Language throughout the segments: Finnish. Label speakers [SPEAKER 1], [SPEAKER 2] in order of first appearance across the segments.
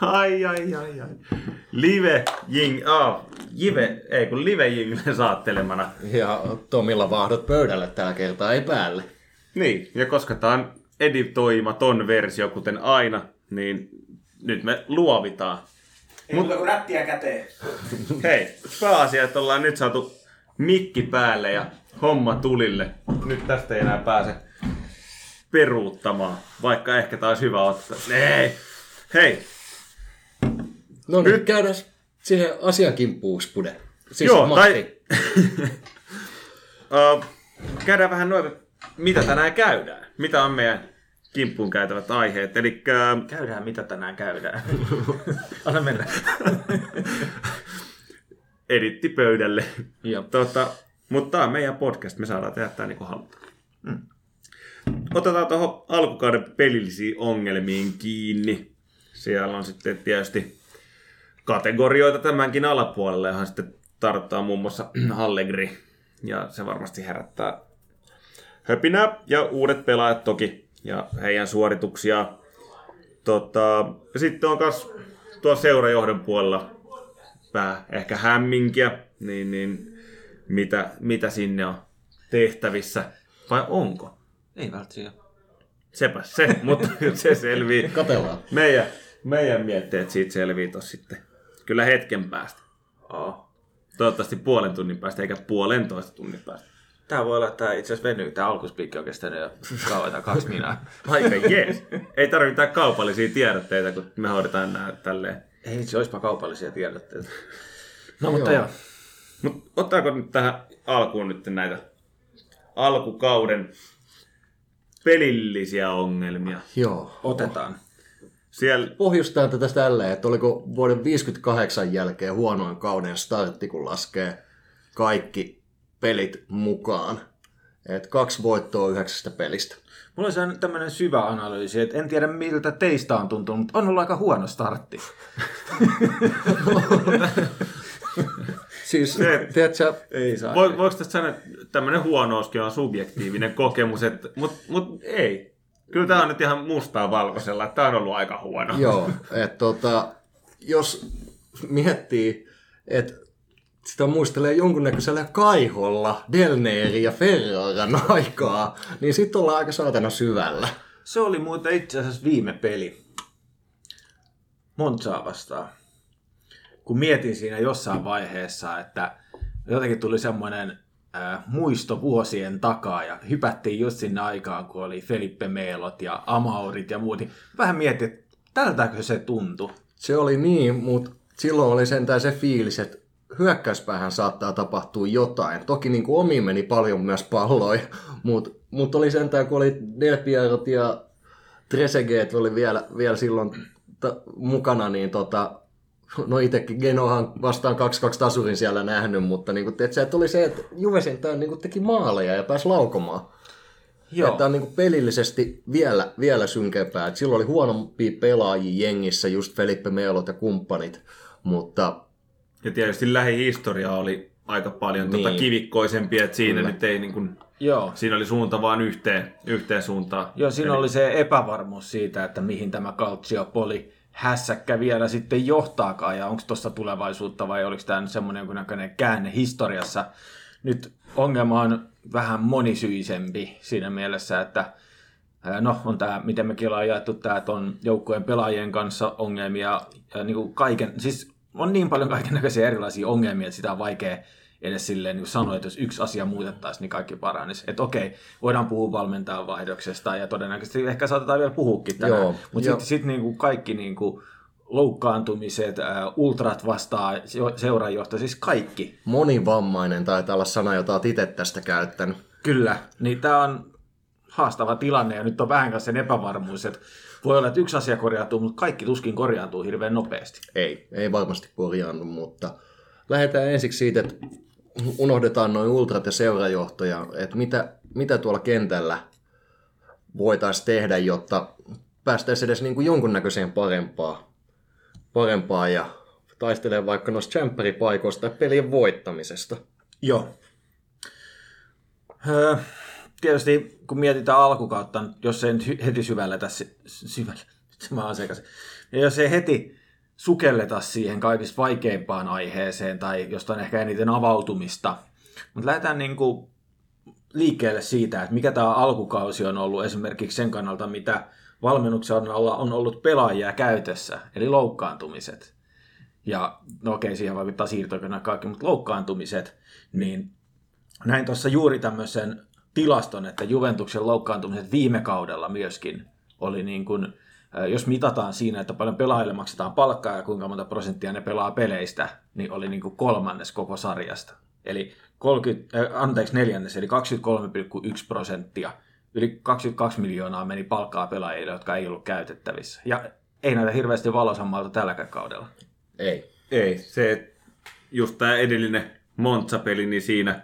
[SPEAKER 1] Ai, ai, ai, ai. Live jing, ah, jive, ei kun live jingle saattelemana.
[SPEAKER 2] Ja Tomilla vahdot pöydälle tällä kertaa, ei päälle.
[SPEAKER 1] Niin, ja koska tämä on editoimaton versio, kuten aina, niin nyt me luovitaan.
[SPEAKER 3] Ei muuta kuin rättiä käteen.
[SPEAKER 1] Hei, pääasia, että ollaan nyt saatu mikki päälle ja homma tulille. Nyt tästä ei enää pääse peruuttamaan, vaikka ehkä taas hyvä ottaa. Ei. Hei,
[SPEAKER 2] No nyt käydään siihen asian kimppuun, Spude. Siis
[SPEAKER 1] Joo,
[SPEAKER 2] Matti.
[SPEAKER 1] tai... uh, käydään vähän noin, mitä tänään käydään. Mitä on meidän kimppuun käytävät aiheet. Eli
[SPEAKER 3] Käydään mitä tänään käydään. Anna mennä.
[SPEAKER 1] editti pöydälle. Tota, mutta tämä on meidän podcast, me saadaan tehdä tämä niin kuin halutaan. Mm. Otetaan tuohon alkukauden pelillisiin ongelmiin kiinni. Siellä on sitten tietysti kategorioita tämänkin alapuolelle, johon sitten tarttaa muun muassa Allegri. Ja se varmasti herättää höpinää ja uudet pelaajat toki ja heidän suorituksia. Tota, ja sitten on myös tuo seurajohdon puolella pää ehkä hämminkiä, niin, niin mitä, mitä sinne on tehtävissä, vai onko?
[SPEAKER 3] Ei välttämättä.
[SPEAKER 1] Sepä se, mutta se selvii.
[SPEAKER 2] Katellaan.
[SPEAKER 1] Meidän, meidän mietteet siitä selvii tossa sitten kyllä hetken päästä.
[SPEAKER 3] Oh.
[SPEAKER 1] Toivottavasti puolen tunnin päästä, eikä puolentoista tunnin päästä.
[SPEAKER 3] Tää voi olla, että tää itse asiassa venyy. Tää alkuspiikki on kestänyt jo kauan kaksi minää.
[SPEAKER 1] Aika jees. Ei tarvitse mitään kaupallisia tiedotteita, kun me hoidetaan nämä tälleen.
[SPEAKER 3] Ei se olisipa kaupallisia tiedotteita. No mutta joo.
[SPEAKER 1] Mutta ottaako nyt tähän alkuun nyt näitä alkukauden pelillisiä ongelmia?
[SPEAKER 2] Joo.
[SPEAKER 3] Otetaan.
[SPEAKER 1] Siellä
[SPEAKER 2] Pohjustaa tätä tälleen, että oliko vuoden 58 jälkeen huonoin kauden startti, kun laskee kaikki pelit mukaan. Et kaksi voittoa yhdeksästä pelistä.
[SPEAKER 3] Mulla on sellainen tämmöinen syvä analyysi, että en tiedä miltä teistä on tuntunut, mutta on ollut aika huono startti.
[SPEAKER 2] Siis,
[SPEAKER 1] Se-
[SPEAKER 2] tiedätkö,
[SPEAKER 3] Ei saa.
[SPEAKER 1] Vo, voiko tästä sanoa, että tämmöinen huonouskin on subjektiivinen kokemus, että, mutta mut ei. Kyllä tämä on nyt ihan mustaa valkoisella, että tämä on ollut aika huono.
[SPEAKER 2] Joo, että tota, jos miettii, että sitä muistelee jonkunnäköisellä kaiholla Delneeri ja Ferraran aikaa, niin sitten ollaan aika saatana syvällä.
[SPEAKER 3] Se oli muuten itse asiassa viime peli. Montsaa vastaan. Kun mietin siinä jossain vaiheessa, että jotenkin tuli semmoinen muisto vuosien takaa ja hypättiin just sinne aikaan, kun oli Felipe Meelot ja Amaurit ja muut. niin Vähän mietin, että tältäkö se tuntui.
[SPEAKER 2] Se oli niin, mutta silloin oli sentään se fiilis, että hyökkäyspäähän saattaa tapahtua jotain. Toki niin kuin omiin meni paljon myös palloja, mutta mut oli sentään, kun oli Del Pierot ja Trezeguet oli vielä, vielä silloin mukana, niin tota, no itsekin Genohan vastaan 2-2 tasurin siellä nähnyt, mutta niin kuin, se, että oli se, että Juve sentään niin kuin teki maaleja ja pääsi laukomaan.
[SPEAKER 3] Joo.
[SPEAKER 2] Että on niin kuin pelillisesti vielä, vielä synkempää. Et silloin oli huonompia pelaajia jengissä, just Felipe Melot ja kumppanit, mutta
[SPEAKER 1] Ja tietysti lähihistoria oli aika paljon niin. tota
[SPEAKER 2] Niin.
[SPEAKER 1] kivikkoisempi, että siinä
[SPEAKER 2] Kyllä.
[SPEAKER 1] nyt ei niin kuin,
[SPEAKER 3] Joo.
[SPEAKER 1] siinä oli suunta vaan yhteen, yhteen suuntaan.
[SPEAKER 3] Joo, siinä oli se epävarmuus siitä, että mihin tämä Calciopoli hässäkkä vielä sitten johtaakaan ja onko tuossa tulevaisuutta vai oliko tämä nyt semmoinen jonkunnäköinen käänne historiassa. Nyt ongelma on vähän monisyisempi siinä mielessä, että no on tämä, miten mekin ollaan jaettu tämä, että on joukkueen pelaajien kanssa ongelmia ja niin kuin kaiken, siis on niin paljon kaikenlaisia erilaisia ongelmia, että sitä on vaikea edes silleen niin sanoa, että jos yksi asia muutettaisiin, niin kaikki paranisi. Että okei, voidaan puhua valmentajan vaihdoksesta ja todennäköisesti ehkä saatetaan vielä puhukin tänään.
[SPEAKER 2] Joo,
[SPEAKER 3] Mutta sitten sit niin kuin kaikki niin kuin loukkaantumiset, ää, ultrat vastaa seurajohto, siis kaikki.
[SPEAKER 2] monivammainen taitaa olla sana, jota olet itse tästä käyttänyt.
[SPEAKER 3] Kyllä, niin tämä on haastava tilanne ja nyt on vähän kanssa sen epävarmuus, että voi olla, että yksi asia korjaantuu, mutta kaikki tuskin korjaantuu hirveän nopeasti.
[SPEAKER 2] Ei, ei varmasti korjaannu, mutta lähdetään ensiksi siitä, että unohdetaan noin ultrat ja seurajohtoja, että mitä, mitä tuolla kentällä voitaisiin tehdä, jotta päästäisiin edes niin kuin jonkunnäköiseen parempaa, parempaa ja taistelee vaikka noista champperipaikoista tai pelien voittamisesta.
[SPEAKER 3] Joo. Öö, tietysti kun mietitään alkukautta, jos ei nyt heti syvällä tässä, syvällä, mä sekaisin. Ja jos ei heti sukelleta siihen kaikista vaikeimpaan aiheeseen tai josta on ehkä eniten avautumista, mutta lähdetään niin kuin liikkeelle siitä, että mikä tämä alkukausi on ollut esimerkiksi sen kannalta, mitä valmennuksen alla on ollut pelaajia käytössä, eli loukkaantumiset. Ja no okei, siihen vaikuttaa siirtokynä kaikki, mutta loukkaantumiset, niin näin tuossa juuri tämmöisen tilaston, että Juventuksen loukkaantumiset viime kaudella myöskin oli niin kuin, jos mitataan siinä, että paljon pelaajille maksetaan palkkaa ja kuinka monta prosenttia ne pelaa peleistä, niin oli niin kuin kolmannes koko sarjasta. Eli 30, äh, anteeksi neljännes, eli 23,1 prosenttia. Yli 22 miljoonaa meni palkkaa pelaajille, jotka ei ollut käytettävissä. Ja ei näitä hirveästi valosammalta tälläkään kaudella.
[SPEAKER 2] Ei.
[SPEAKER 1] Ei, se just tämä edellinen Monza-peli, niin siinä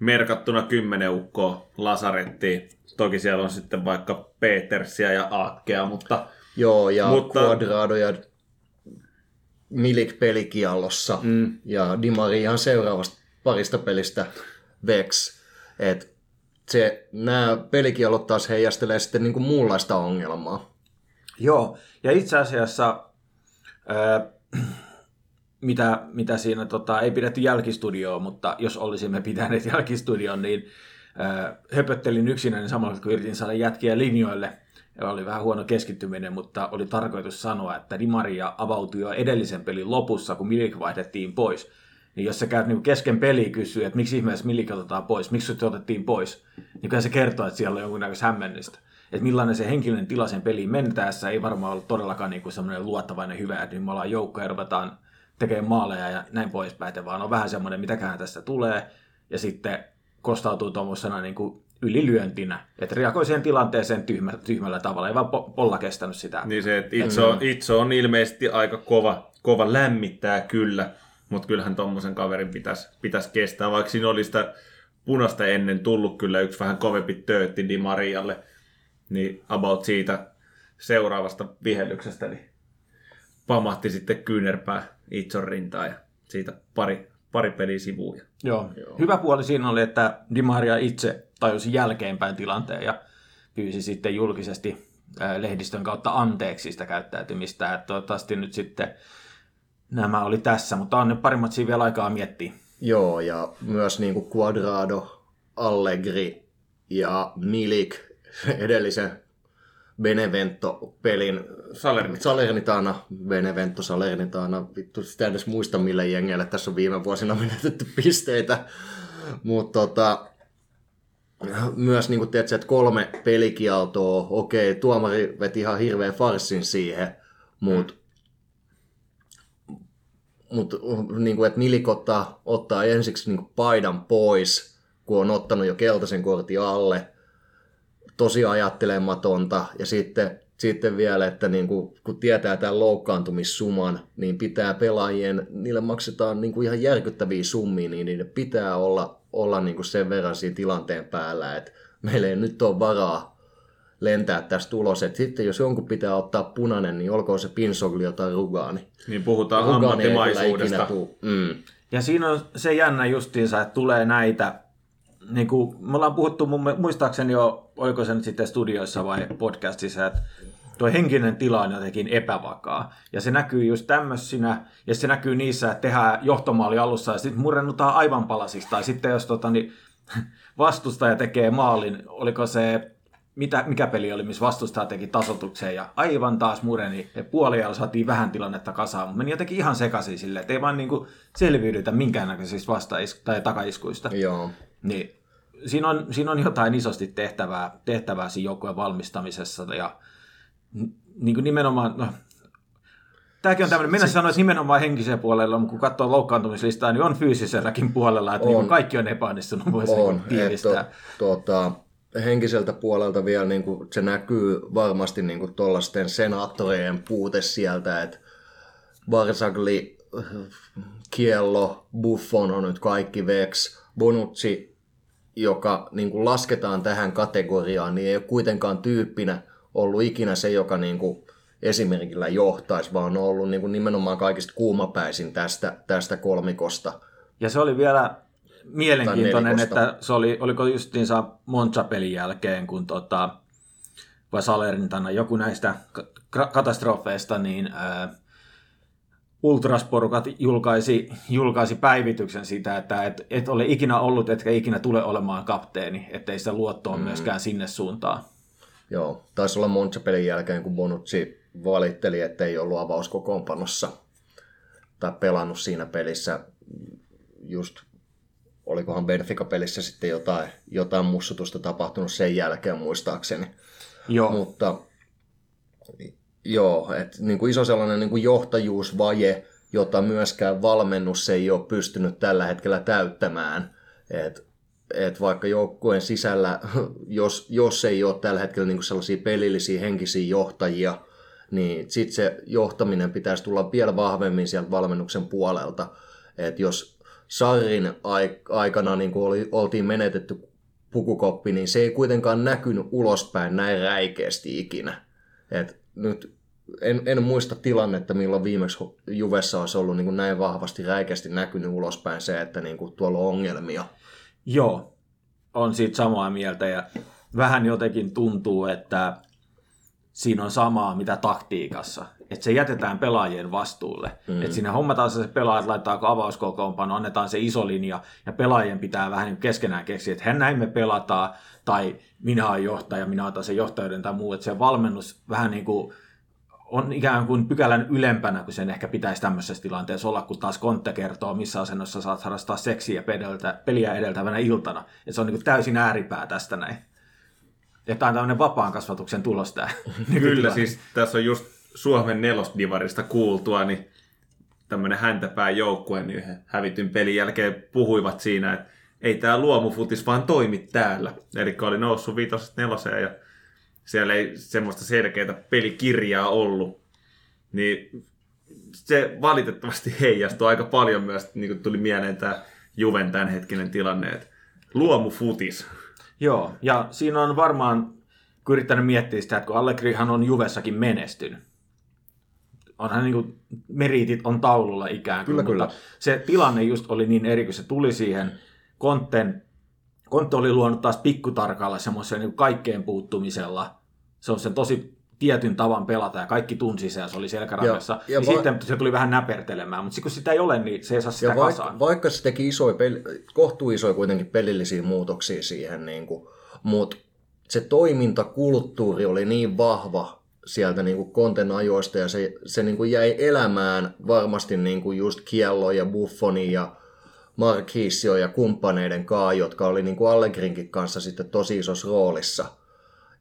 [SPEAKER 1] merkattuna kymmenen ukkoa lasarettiin. Toki siellä on sitten vaikka Petersia ja Aakkea, mutta...
[SPEAKER 2] Joo, ja mutta... Quadrado ja Milik pelikiallossa. Mm. Ja Di Maria seuraavasta parista pelistä Vex. Et se, nämä pelikielot taas heijastelee sitten niin kuin muunlaista ongelmaa.
[SPEAKER 3] Joo, ja itse asiassa ää, mitä, mitä siinä tota, ei pidetty jälkistudioa, mutta jos olisimme pitäneet jälkistudioon, niin ää, höpöttelin yksinäni samalla, kun yritin saada jätkiä linjoille. Ja oli vähän huono keskittyminen, mutta oli tarkoitus sanoa, että Di Maria avautui jo edellisen pelin lopussa, kun Milik vaihdettiin pois. Niin jos sä käyt niin kesken peli kysyä, että miksi ihmeessä Milik otetaan pois, miksi se otettiin pois, niin kyllä se kertoo, että siellä on jonkunnäköistä hämmennystä. Että millainen se henkilön tila sen peliin mentäessä ei varmaan ollut todellakaan niin kuin semmoinen luottavainen hyvä, että nyt me ollaan joukko ja ruvetaan tekemään maaleja ja näin poispäin, vaan on vähän semmoinen, mitäkään tästä tulee, ja sitten kostautuu tuommoisena niin kuin ylilyöntinä, että reagoi siihen tilanteeseen tyhmä, tyhmällä tavalla, ei vaan polla kestänyt sitä.
[SPEAKER 1] Niin se, että itse on, itse on ilmeisesti aika kova, kova lämmittää kyllä, mutta kyllähän tuommoisen kaverin pitäisi, pitäisi kestää, vaikka siinä oli sitä punasta ennen tullut kyllä yksi vähän kovempi töötti Di Marialle, niin about siitä seuraavasta vihellyksestä, niin pamahti sitten kyynärpää Itson rintaan ja siitä pari, pari peliä sivuja.
[SPEAKER 3] Joo. Joo. Hyvä puoli siinä oli, että Di Maria itse tajusi jälkeenpäin tilanteen ja pyysi sitten julkisesti lehdistön kautta anteeksi sitä käyttäytymistä. Että toivottavasti nyt sitten nämä oli tässä, mutta on ne parimmat siinä vielä aikaa miettiä.
[SPEAKER 2] Joo, ja myös niin kuin Quadrado, Allegri ja Milik edellisen Benevento-pelin
[SPEAKER 1] Salernitana.
[SPEAKER 2] Salernitana, Benevento Salernitana, vittu sitä edes muista millä jengeillä tässä on viime vuosina menetetty pisteitä, mutta tota, myös niin kuin tiedätkö, että kolme pelikialtoa, okei, tuomari veti ihan hirveän farsin siihen, mutta mutta niin kuin, että Milik ottaa, ottaa ensiksi niin kuin paidan pois, kun on ottanut jo keltaisen kortin alle, tosi ajattelematonta, ja sitten, sitten vielä, että niin kuin, kun tietää tämän loukkaantumissuman, niin pitää pelaajien, niille maksetaan niin kuin ihan järkyttäviä summia, niin niiden pitää olla, olla niin kuin sen verran siinä tilanteen päällä, että meillä ei nyt ole varaa lentää tästä ulos. Et sitten jos jonkun pitää ottaa punainen, niin olkoon se Pinsoglio tai Rugani.
[SPEAKER 1] Niin puhutaan Rugani ammattimaisuudesta.
[SPEAKER 3] Mm. Ja siinä on se jännä justiinsa, että tulee näitä, niin kuin me ollaan puhuttu mun, muistaakseni jo, oliko se nyt sitten studioissa vai podcastissa, että tuo henkinen tila on jotenkin epävakaa. Ja se näkyy just tämmöisinä, ja se näkyy niissä, että tehdään johtomaali alussa, ja sitten murennutaan aivan palasista. Tai sitten jos tota, niin, vastustaja tekee maalin, oliko se mitä, mikä peli oli, missä vastustaja teki tasotukseen ja aivan taas mureni. Ja puoliajalla saatiin vähän tilannetta kasaan, mutta meni jotenkin ihan sekaisin silleen, että ei vaan niinku selviydytä minkäännäköisistä vasta- tai takaiskuista.
[SPEAKER 2] Joo.
[SPEAKER 3] Niin, siinä, on, siinä on jotain isosti tehtävää, tehtävää siinä joukkueen valmistamisessa ja niin kuin nimenomaan, no, Tämäkin on tämmöinen, mennä se, että nimenomaan henkiseen puolella, kun katsoo loukkaantumislistaa, niin on fyysiselläkin puolella, että niinku on, niin kaikki on epäonnistunut, voisi on, niin tiivistää. Et,
[SPEAKER 2] tuota, henkiseltä puolelta vielä niin kuin, se näkyy varmasti niin tuollaisten senaattorien puute sieltä, että Barzagli, Kiello, Buffon on nyt kaikki Vex, Bonucci, joka niin kuin lasketaan tähän kategoriaan, niin ei ole kuitenkaan tyyppinä ollut ikinä se, joka niin kuin esimerkillä johtaisi, vaan on ollut niin kuin nimenomaan kaikista kuumapäisin tästä, tästä kolmikosta.
[SPEAKER 3] Ja se oli vielä mielenkiintoinen, että se oli, oliko justiinsa Monza-pelin jälkeen, kun tota, vai Salernitana, joku näistä katastrofeista, niin ää, Ultrasporukat julkaisi, julkaisi päivityksen siitä, että et, et ole ikinä ollut, etkä ikinä tule olemaan kapteeni, ettei sitä luottoa mm. myöskään sinne suuntaan.
[SPEAKER 2] Joo, taisi olla Monza-pelin jälkeen, kun Bonucci valitteli, että ei ollut avauskokoonpanossa tai pelannut siinä pelissä just olikohan Benfica-pelissä sitten jotain, jotain mussutusta tapahtunut sen jälkeen muistaakseni.
[SPEAKER 3] Joo.
[SPEAKER 2] Mutta joo, että niin kuin iso sellainen niin kuin johtajuusvaje, jota myöskään valmennus ei ole pystynyt tällä hetkellä täyttämään. Et, et vaikka joukkueen sisällä, jos, jos ei ole tällä hetkellä niin kuin sellaisia pelillisiä henkisiä johtajia, niin sitten se johtaminen pitäisi tulla vielä vahvemmin sieltä valmennuksen puolelta. Et jos Sarrin aikana niin kuin oli, oltiin menetetty pukukoppi, niin se ei kuitenkaan näkynyt ulospäin näin räikeästi ikinä. Et nyt en, en muista tilannetta, milloin viimeksi Juvessa olisi ollut niin kuin näin vahvasti räikeästi näkynyt ulospäin se, että niin kuin tuolla on ongelmia.
[SPEAKER 3] Joo, on siitä samaa mieltä ja vähän jotenkin tuntuu, että siinä on samaa mitä taktiikassa. Että se jätetään pelaajien vastuulle. Mm. Että siinä hommataan se pelaajat, laittaa avauskokoonpano, annetaan se iso linja ja pelaajien pitää vähän niin keskenään keksiä, että näin me pelataan tai minä olen johtaja, minä otan sen johtajuuden tai muu. Että se valmennus vähän niin kuin on ikään kuin pykälän ylempänä, kun sen ehkä pitäisi tämmöisessä tilanteessa olla, kun taas Kontte kertoo, missä asennossa saat harrastaa seksiä peliä edeltävänä iltana. että se on niin kuin täysin ääripää tästä näin. Ja tämä on tämmöinen vapaan kasvatuksen tulos tämä.
[SPEAKER 1] Kyllä, siis tässä on just Suomen nelosdivarista kuultua, niin tämmöinen häntäpää joukkue, niin yhden hävityn pelin jälkeen puhuivat siinä, että ei tämä luomufutis vaan toimi täällä. Eli oli noussut viitosesta neloseen ja siellä ei semmoista selkeää pelikirjaa ollut. Niin se valitettavasti heijastui aika paljon myös, niin kuin tuli mieleen tämä Juven tämänhetkinen tilanne, että luomufutis.
[SPEAKER 3] Joo, ja siinä on varmaan yrittänyt miettiä sitä, että kun Allegrihan on Juvessakin menestynyt, onhan niin kuin, meritit on taululla ikään kuin,
[SPEAKER 2] kyllä,
[SPEAKER 3] mutta kyllä. se tilanne just oli niin eri, kun se tuli siihen Kontten, Kontte oli luonut taas pikkutarkalla semmoisen niin kaikkeen puuttumisella, se on sen tosi tietyn tavan pelata ja kaikki tunsi se ja se oli selkärangassa. Ja, ja niin va- sitten se tuli vähän näpertelemään, mutta kun sitä ei ole, niin se ei saa sitä
[SPEAKER 2] ja
[SPEAKER 3] kasaan.
[SPEAKER 2] Vaikka, vaikka se teki isoja, peli, kohtuu isoja kuitenkin pelillisiä muutoksia siihen, niin kuin, mutta se toimintakulttuuri oli niin vahva sieltä niin kuin Konten ajoista ja se, se niin kuin jäi elämään varmasti niin kuin just Kiello ja Buffoni ja Marquisio ja kumppaneiden kaa, jotka oli niin kuin Allegrinkin kanssa sitten tosi isossa roolissa.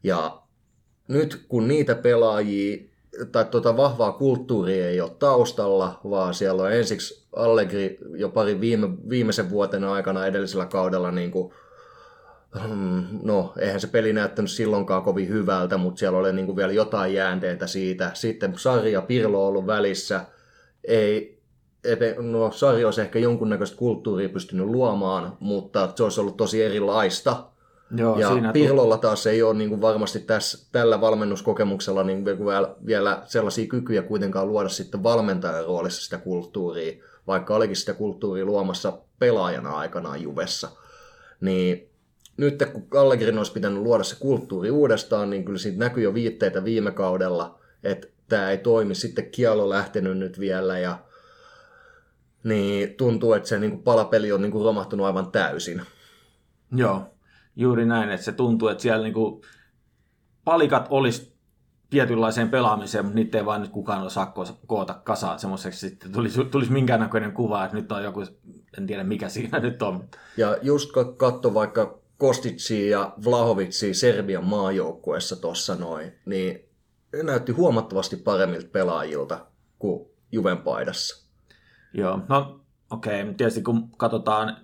[SPEAKER 2] Ja nyt kun niitä pelaajia tai tuota vahvaa kulttuuria ei ole taustalla, vaan siellä on ensiksi Allegri jo pari viime, viimeisen vuoten aikana edellisellä kaudella niin kuin, hmm, no eihän se peli näyttänyt silloinkaan kovin hyvältä, mutta siellä oli niin kuin vielä jotain jäänteitä siitä. Sitten Sari ja Pirlo on ollut välissä. Ei, no Sari olisi ehkä jonkunnäköistä kulttuuria pystynyt luomaan, mutta se olisi ollut tosi erilaista
[SPEAKER 3] Joo,
[SPEAKER 2] ja
[SPEAKER 3] siinä
[SPEAKER 2] Pirlolla taas ei ole niin kuin varmasti tässä, tällä valmennuskokemuksella niin vielä, vielä sellaisia kykyjä kuitenkaan luoda sitten valmentajan roolissa sitä kulttuuria, vaikka olikin sitä kulttuuria luomassa pelaajana aikanaan Juvessa. Niin nyt kun Allegrin olisi pitänyt luoda se kulttuuri uudestaan, niin kyllä siitä näkyy jo viitteitä viime kaudella, että tämä ei toimi. Sitten Kielo lähtenyt nyt vielä ja niin tuntuu, että se niin kuin palapeli on niin kuin romahtunut aivan täysin.
[SPEAKER 3] Joo, juuri näin, että se tuntuu, että siellä niinku palikat olisi tietynlaiseen pelaamiseen, mutta niitä ei vaan nyt kukaan osaa koota kasaan semmoiseksi, sitten tulisi, tulisi minkäännäköinen kuva, että nyt on joku, en tiedä mikä siinä nyt on.
[SPEAKER 2] Ja just katso vaikka Kostitsi ja Vlahovitsi Serbian maajoukkueessa tuossa noin, niin ne näytti huomattavasti paremmilta pelaajilta kuin Juven paidassa.
[SPEAKER 3] Joo, no okei, okay. tietysti kun katsotaan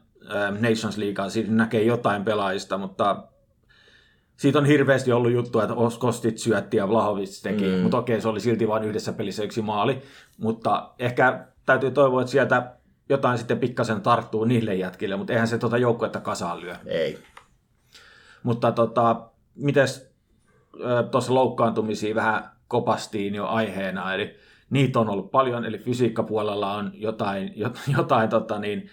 [SPEAKER 3] Nations Leaguea, siinä näkee jotain pelaajista, mutta siitä on hirveästi ollut juttu, että Kostit syötti ja Vlahovic teki, mm. mutta okei, se oli silti vain yhdessä pelissä yksi maali, mutta ehkä täytyy toivoa, että sieltä jotain sitten pikkasen tarttuu niille jätkille, mutta eihän se tuota joukkuetta kasaan lyö.
[SPEAKER 2] Ei.
[SPEAKER 3] Mutta tota, mites tuossa loukkaantumisia vähän kopastiin jo aiheena, eli niitä on ollut paljon, eli fysiikkapuolella on jotain, jotain tota niin,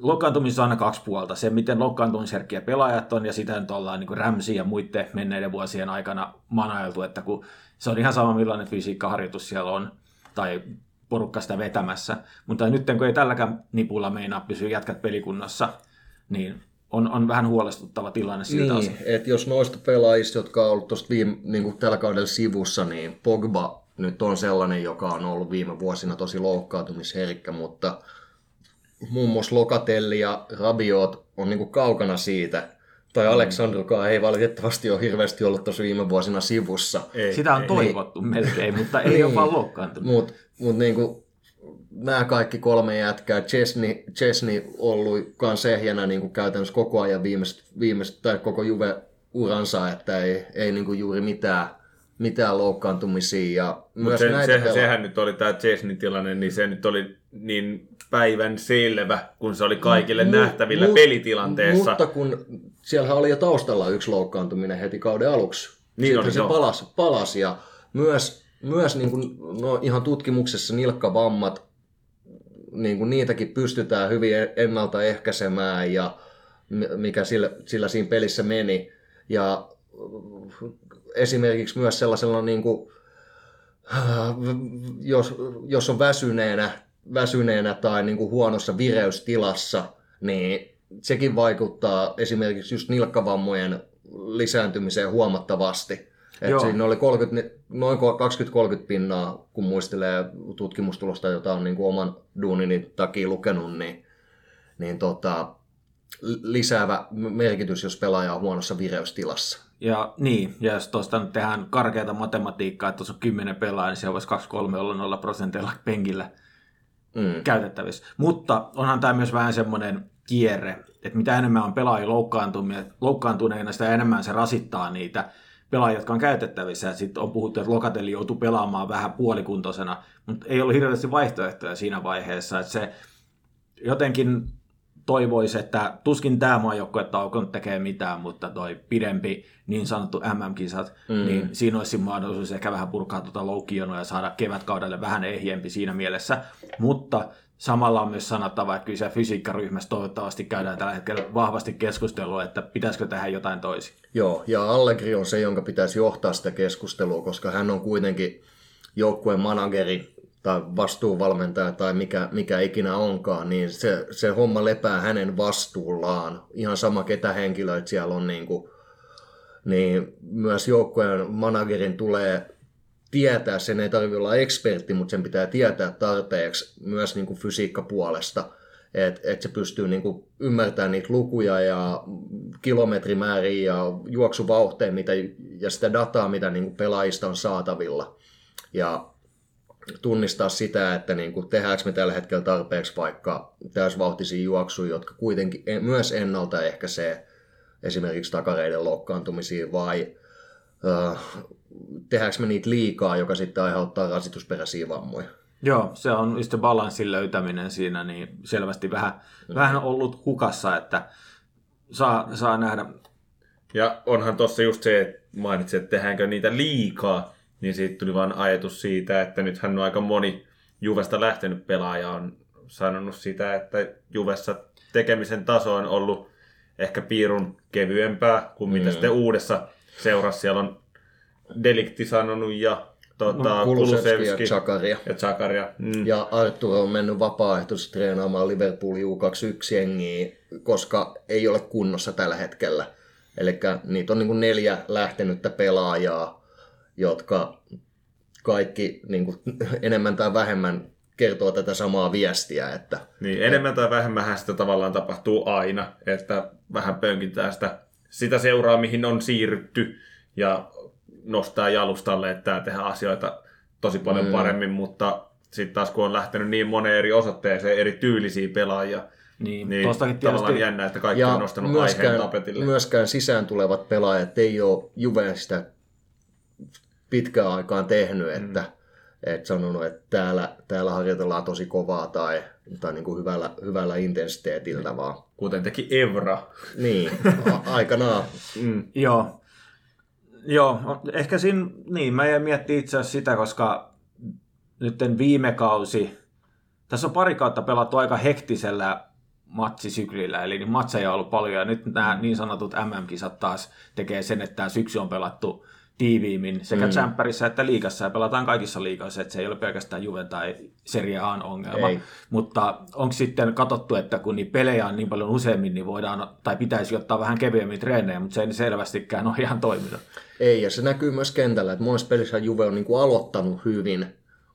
[SPEAKER 3] loukkaantumisessa on aina kaksi puolta. Se, miten loukkaantumisherkkiä pelaajat on, ja sitä nyt ollaan niin Ramsi ja muiden menneiden vuosien aikana manailtu, että kun se on ihan sama millainen fysiikkaharjoitus siellä on, tai porukka sitä vetämässä. Mutta nyt kun ei tälläkään nipulla meinaa pysyä jätkät pelikunnassa, niin on, on vähän huolestuttava tilanne siltä
[SPEAKER 2] niin,
[SPEAKER 3] osin.
[SPEAKER 2] että jos noista pelaajista, jotka on ollut tuosta viime, niin kuin tällä kaudella sivussa, niin Pogba nyt on sellainen, joka on ollut viime vuosina tosi loukkaantumisherkkä, mutta muun muassa Lokatelli ja Rabiot on niin kuin kaukana siitä. Tai Aleksandrukaan ei valitettavasti ole hirveästi ollut tuossa viime vuosina sivussa.
[SPEAKER 1] Ei,
[SPEAKER 3] Sitä on
[SPEAKER 1] ei.
[SPEAKER 3] toivottu melkein, mutta ei ole vaan loukkaantunut.
[SPEAKER 2] Mutta mut niinku, nämä kaikki kolme jätkää, Chesney, Chesney ollut kans ehjänä niinku käytännössä koko ajan viimeistä, viimeistä tai koko Juve-uransa, että ei, ei niinku juuri mitään, mitään loukkaantumisia. Ja myös
[SPEAKER 1] se,
[SPEAKER 2] näitä
[SPEAKER 1] sehän,
[SPEAKER 2] pela-
[SPEAKER 1] sehän nyt oli tämä Chesney tilanne, niin se nyt oli niin päivän selvä, kun se oli kaikille
[SPEAKER 2] Mu-
[SPEAKER 1] nähtävillä
[SPEAKER 2] mu-
[SPEAKER 1] pelitilanteessa.
[SPEAKER 2] Mutta kun siellähän oli jo taustalla yksi loukkaantuminen heti kauden aluksi.
[SPEAKER 1] Niin
[SPEAKER 2] Sitten
[SPEAKER 1] oli,
[SPEAKER 2] se
[SPEAKER 1] joo.
[SPEAKER 2] palasi, palasi ja myös, myös niin kuin, no ihan tutkimuksessa nilkkavammat, niin kuin niitäkin pystytään hyvin ennaltaehkäisemään ja mi- mikä sillä, sillä siinä pelissä meni. Ja esimerkiksi myös sellaisella niin kuin, jos, jos on väsyneenä, väsyneenä tai niin kuin huonossa vireystilassa, niin sekin vaikuttaa esimerkiksi just nilkkavammojen lisääntymiseen huomattavasti. Et
[SPEAKER 3] Joo.
[SPEAKER 2] siinä oli 30, noin 20-30 pinnaa, kun muistelee tutkimustulosta, jota on niin kuin oman duunini takia lukenut, niin, niin tota, lisäävä merkitys, jos pelaaja on huonossa vireystilassa.
[SPEAKER 3] Ja niin, ja jos tuosta nyt tehdään karkeata matematiikkaa, että tuossa on 10 pelaajaa, niin siellä voisi 2-3 olla 0 prosentilla penkillä
[SPEAKER 2] Mm.
[SPEAKER 3] käytettävissä. Mutta onhan tämä myös vähän semmoinen kierre, että mitä enemmän on pelaajia loukkaantuneina, sitä enemmän se rasittaa niitä pelaajia, jotka on käytettävissä. Sitten on puhuttu, että Lokatelli joutui pelaamaan vähän puolikuntoisena, mutta ei ollut hirveästi vaihtoehtoja siinä vaiheessa. Että se jotenkin toivoisi, että tuskin tämä maajoukkuetauko nyt tekee mitään, mutta toi pidempi niin sanottu MM-kisat, mm. niin siinä olisi mahdollisuus ehkä vähän purkaa tuota loukkionoa ja saada kevätkaudelle vähän ehjempi siinä mielessä. Mutta samalla on myös sanottava, että kyllä siellä fysiikkaryhmässä toivottavasti käydään tällä hetkellä vahvasti keskustelua, että pitäisikö tehdä jotain toisin.
[SPEAKER 2] Joo, ja Allegri on se, jonka pitäisi johtaa sitä keskustelua, koska hän on kuitenkin joukkueen manageri tai vastuuvalmentaja tai mikä, mikä ikinä onkaan, niin se, se homma lepää hänen vastuullaan. Ihan sama, ketä henkilöitä siellä on, niin, kuin, niin myös joukkueen managerin tulee tietää, sen ei tarvitse olla ekspertti, mutta sen pitää tietää tarpeeksi myös niin kuin fysiikkapuolesta, että et se pystyy niin kuin ymmärtämään niitä lukuja ja kilometrimääriä ja juoksuvauhteen mitä, ja sitä dataa, mitä niin kuin pelaajista on saatavilla. Ja tunnistaa sitä, että niin kuin tehdäänkö me tällä hetkellä tarpeeksi vaikka täysvauhtisia juoksuja, jotka kuitenkin myös ennaltaehkäisee esimerkiksi takareiden loukkaantumisia vai äh, tehdäänkö me niitä liikaa, joka sitten aiheuttaa rasitusperäisiä vammoja.
[SPEAKER 3] Joo, se on just se balanssin löytäminen siinä, niin selvästi vähän, mm. vähän ollut hukassa, että saa, saa nähdä.
[SPEAKER 1] Ja onhan tuossa just se, että mainitsit, että tehdäänkö niitä liikaa, niin siitä tuli vaan ajatus siitä, että nythän on aika moni Juvesta lähtenyt pelaaja on sanonut sitä, että Juvessa tekemisen taso on ollut ehkä piirun kevyempää kuin mitä
[SPEAKER 2] Mm.
[SPEAKER 1] sitten uudessa seurassa. Siellä on Delikti sanonut ja tota,
[SPEAKER 2] No, Kulusevski ja Zakaria.
[SPEAKER 1] ja Zakaria. Mm.
[SPEAKER 2] Ja Artur on mennyt vapaaehtoisesti treenaamaan Liverpoolin U21-jengiä, koska ei ole kunnossa tällä hetkellä. Eli niitä on niin kuin neljä lähtenyttä pelaajaa, jotka kaikki niin kuin, enemmän tai vähemmän kertoo tätä samaa viestiä, että
[SPEAKER 1] Niin, enemmän tai vähemmän sitä tavallaan tapahtuu aina, että vähän pönkintää sitä, sitä seuraa, mihin on siirrytty ja nostaa jalustalle, että tää tehdään asioita tosi paljon
[SPEAKER 2] Mm.
[SPEAKER 1] paremmin, mutta sitten taas kun on lähtenyt niin moneen eri osoitteeseen, eri tyylisiä pelaajia,
[SPEAKER 3] Niin,
[SPEAKER 1] niin tavallaan
[SPEAKER 3] tietysti,
[SPEAKER 1] jännä, että kaikki on nostanut aiheen tapetille.
[SPEAKER 2] myöskään sisään tulevat pelaajat ei ole Juve sitä pitkään aikaan tehnyt, että mm. et sanonut, että täällä, täällä harjoitellaan tosi kovaa tai, tai niin kuin hyvällä, hyvällä intensiteetillä, vaan
[SPEAKER 1] Kuten teki Evra.
[SPEAKER 2] niin, a- aikanaan.
[SPEAKER 1] Mm.
[SPEAKER 3] Joo. Joo, ehkä siinä, niin, mä jäin miettimään itse asiassa sitä, koska nyt viime kausi, tässä on pari kautta pelattu aika hektisellä matsisyklillä, eli niin matseja on ollut paljon, ja nyt nämä niin sanotut MM-kisat taas tekee sen, että tämä syksy on pelattu tiiviimmin sekä mm. Champerissa että liigassa, ja pelataan kaikissa liigassa, että se ei ole pelkästään Juve tai Serie A ongelma. Ei. Mutta onko sitten katsottu, että kun niitä pelejä on niin paljon useammin, niin voidaan, tai pitäisi ottaa vähän kevyemmin treenejä, mutta se ei selvästikään ole ihan toiminut.
[SPEAKER 2] Ei, ja se näkyy myös kentällä, että monessa pelissä Juve on niin kuin aloittanut hyvin,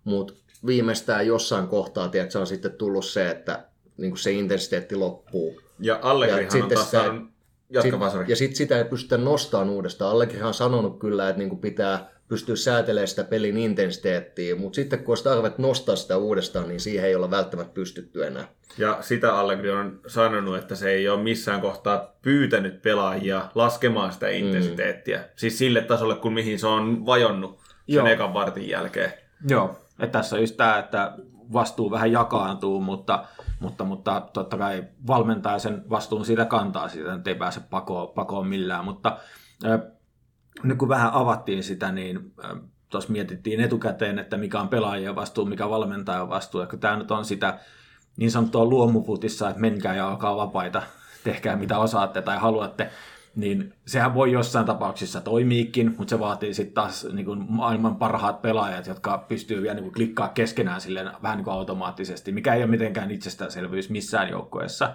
[SPEAKER 2] mutta viimeistään jossain kohtaa, tiedät, se on sitten tullut se, että niin kuin se intensiteetti loppuu.
[SPEAKER 1] Ja Allegrihan on taas saanut
[SPEAKER 2] Jatka sit, ja sitten sitä ei pystytä nostamaan uudestaan. Allegrihan on sanonut kyllä, että niinku pitää pystyä säätelemään sitä pelin intensiteettiä, mutta sitten kun olisi tarve nostaa sitä uudestaan, niin siihen ei olla välttämättä pystytty enää.
[SPEAKER 1] Ja sitä Allegri on sanonut, että se ei ole missään kohtaa pyytänyt pelaajia laskemaan sitä intensiteettiä. Mm. Siis sille tasolle, kun mihin se on vajonnut sen Joo. ekan vartin jälkeen.
[SPEAKER 3] Joo, että tässä on just tämä, että vastuu vähän jakaantuu, mutta, mutta, mutta totta kai valmentaja sen vastuun siitä kantaa, siitä ei pääse pakoon, pakoon millään, mutta nyt kun vähän avattiin sitä, niin tuossa mietittiin etukäteen, että mikä on pelaajien vastuu, mikä valmentajan vastuu, ja tämä nyt on sitä niin sanottua luomuputissa, että menkää ja alkaa vapaita, tehkää mitä osaatte tai haluatte, niin sehän voi jossain tapauksissa toimiikin, mutta se vaatii sitten taas niin kuin maailman parhaat pelaajat, jotka pystyy vielä niin kuin klikkaa keskenään silleen vähän niin kuin automaattisesti, mikä ei ole mitenkään itsestäänselvyys missään joukkueessa.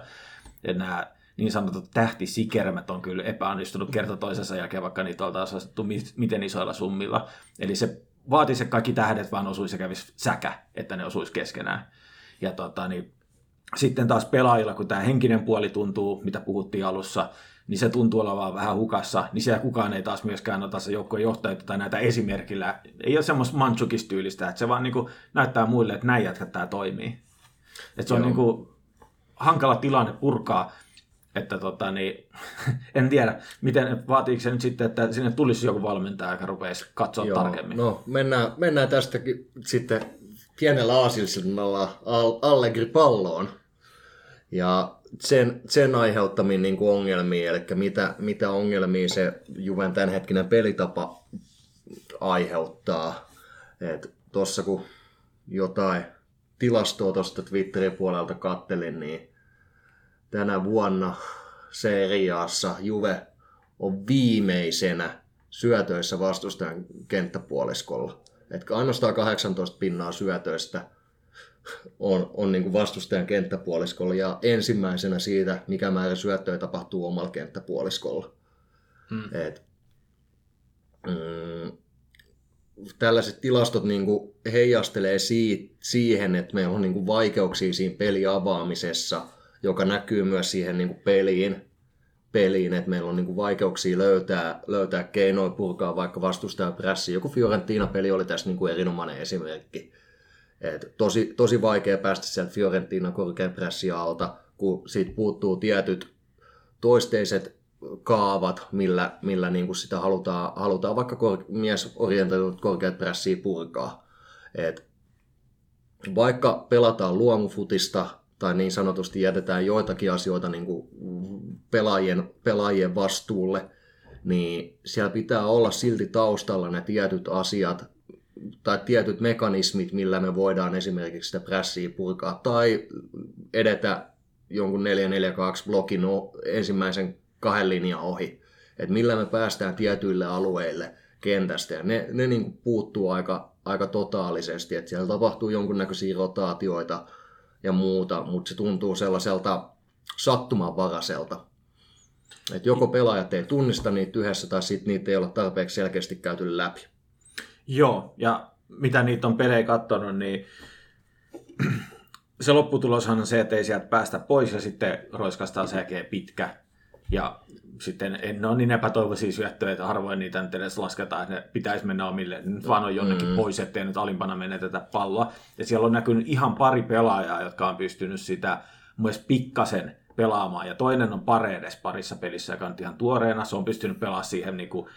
[SPEAKER 3] Ja nämä niin sanotut tähtisikermät on kyllä epäonnistunut kerta toisensa jälkeen, vaikka niitä oltaisiin osattu miten isoilla summilla. Eli se vaatii se kaikki tähdet vaan osuisi ja kävisi säkä, että ne osuisi keskenään. Ja tota, niin, sitten taas pelaajilla, kun tämä henkinen puoli tuntuu, mitä puhuttiin alussa, niin se tuntuu olevan vähän hukassa, niin siellä kukaan ei taas myöskään ota se joukkojen johtajia tai näitä esimerkillä. Ei ole semmoista manchukistyylistä, että se vaan niin kuin näyttää muille, että näin jätkät tämä toimii. Että se Joo. on niin kuin hankala tilanne purkaa, että tota, niin, en tiedä, miten vaatiiko se nyt sitten, että sinne tulisi joku valmentaja, joka rupeaisi katsoa Joo, tarkemmin.
[SPEAKER 2] No, mennään, mennään tästäkin sitten pienellä aasillisella Allegri-palloon. Ja sen, sen aiheuttamiin niin kuin ongelmiin, eli mitä, mitä ongelmia se Juven tämänhetkinen pelitapa aiheuttaa. Tuossa kun jotain tilastoa tuosta Twitterin puolelta kattelin, niin tänä vuonna seriaassa Juve on viimeisenä syötöissä vastustajan kenttäpuoliskolla. Että ainoastaan 18 pinnaa syötöistä – on, on niin kuin vastustajan kenttäpuoliskolla ja ensimmäisenä siitä, mikä määrä syöttöjä tapahtuu omalla kenttäpuoliskolla. Hmm. Et, mm, tällaiset tilastot niin kuin heijastelee siitä, siihen, että meillä on niin kuin vaikeuksia siinä peliavaamisessa, joka näkyy myös siihen niin kuin peliin, peliin, että meillä on niin kuin vaikeuksia löytää, löytää keinoja purkaa vaikka vastustajan prässi. Joku Fiorentina-peli oli tässä niin kuin erinomainen esimerkki et tosi, tosi vaikea päästä sieltä Fiorentina korkean pressin alta, kun siitä puuttuu tietyt toisteiset kaavat, millä, millä niin kuin sitä halutaan, halutaan vaikka kor- miesorientoidut korkeat pressiä purkaa. Et vaikka pelataan luomufutista tai niin sanotusti jätetään joitakin asioita niin kuin pelaajien, pelaajien vastuulle, niin siellä pitää olla silti taustalla ne tietyt asiat, tai tietyt mekanismit, millä me voidaan esimerkiksi sitä prässiä purkaa, tai edetä jonkun 442 blokin ensimmäisen kahden linjan ohi, että millä me päästään tietyille alueille kentästä, ja ne, ne niin puuttuu aika, aika totaalisesti, että siellä tapahtuu jonkunnäköisiä rotaatioita ja muuta, mutta se tuntuu sellaiselta sattumanvaraiselta. Että joko pelaajat ei tunnista niitä yhdessä, tai sitten niitä ei ole tarpeeksi selkeästi käyty läpi.
[SPEAKER 3] Joo, ja mitä niitä on pelejä katsonut, niin se lopputuloshan on se, että ei sieltä päästä pois ja sitten roiskastaa se pitkä. Ja sitten en ole niin epätoivoisia syöttöjä, että harvoin niitä nyt edes lasketaan, että ne pitäisi mennä omille. Nyt vaan on jonnekin mm. pois, ettei nyt alimpana menetetä palloa. Ja siellä on näkynyt ihan pari pelaajaa, jotka on pystynyt sitä myös pikkasen pelaamaan. Ja toinen on Paredes parissa pelissä, joka on ihan tuoreena. Se on pystynyt pelaamaan siihen niin kuin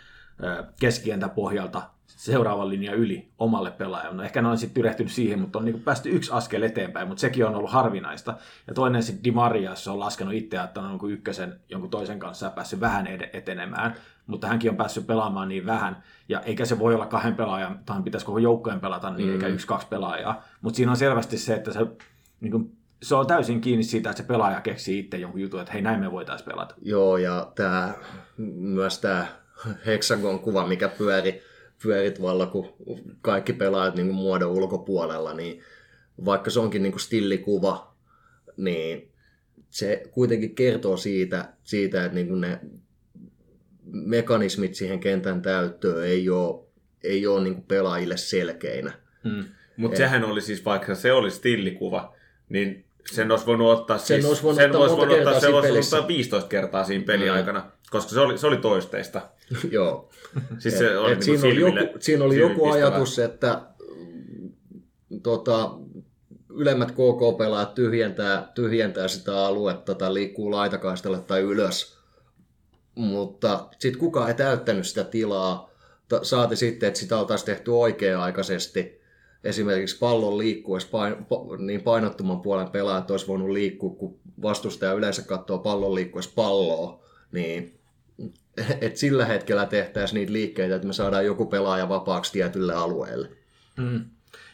[SPEAKER 3] keskientä pohjalta seuraavan linjan yli omalle pelaajalle. No ehkä ne on sitten tyrehtynyt siihen, mutta on niin päästy yksi askel eteenpäin, mutta sekin on ollut harvinaista. Ja toinen sitten Di Maria, on laskenut itseään, että on jonkun ykkösen jonkun toisen kanssa ja päässyt vähän etenemään, mutta hänkin on päässyt pelaamaan niin vähän, ja eikä se voi olla kahden pelaajan, tai pitäisi koko joukkojen pelata, niin mm. eikä yksi-kaksi pelaajaa. Mutta siinä on selvästi se, että se niin kuin se on täysin kiinni siitä, että se pelaaja keksii itse jonkun jutun, että hei näin me voitaisiin pelata.
[SPEAKER 2] Joo, ja tää, myös tämä Hexagon-kuva, mikä pyöri, pyöri tuolla, kun kaikki pelaajat niin muodon ulkopuolella, niin vaikka se onkin niin kuin stillikuva, niin se kuitenkin kertoo siitä, siitä että niin kuin ne mekanismit siihen kentän täyttöön ei ole, ei ole niin kuin pelaajille selkeinä.
[SPEAKER 1] Mm. Mutta sehän oli siis, vaikka se oli stillikuva, niin sen olisi voinut ottaa, sen siis, olisi voinut sen ottaa, voinut ottaa, voinut ottaa 15 kertaa siinä peliaikana, mm. Koska se oli, se oli toisteista.
[SPEAKER 2] Joo.
[SPEAKER 1] siis se oli
[SPEAKER 2] et niin siinä, oli joku, siinä oli joku ajatus, että tota, ylemmät KK-pelaajat tyhjentää, tyhjentää sitä aluetta tai liikkuu laitakaistalle tai ylös, mutta sitten kukaan ei täyttänyt sitä tilaa, saati sitten, että sitä oltaisiin tehty oikea-aikaisesti. Esimerkiksi pallon liikkuessa pain, niin painottoman puolen pelaajat olisi voinut liikkua, kun vastustaja yleensä katsoo pallon liikkuessa palloa, niin et sillä hetkellä tehtäisiin niitä liikkeitä, että me saadaan joku pelaaja vapaaksi tietylle alueelle.
[SPEAKER 3] Mm.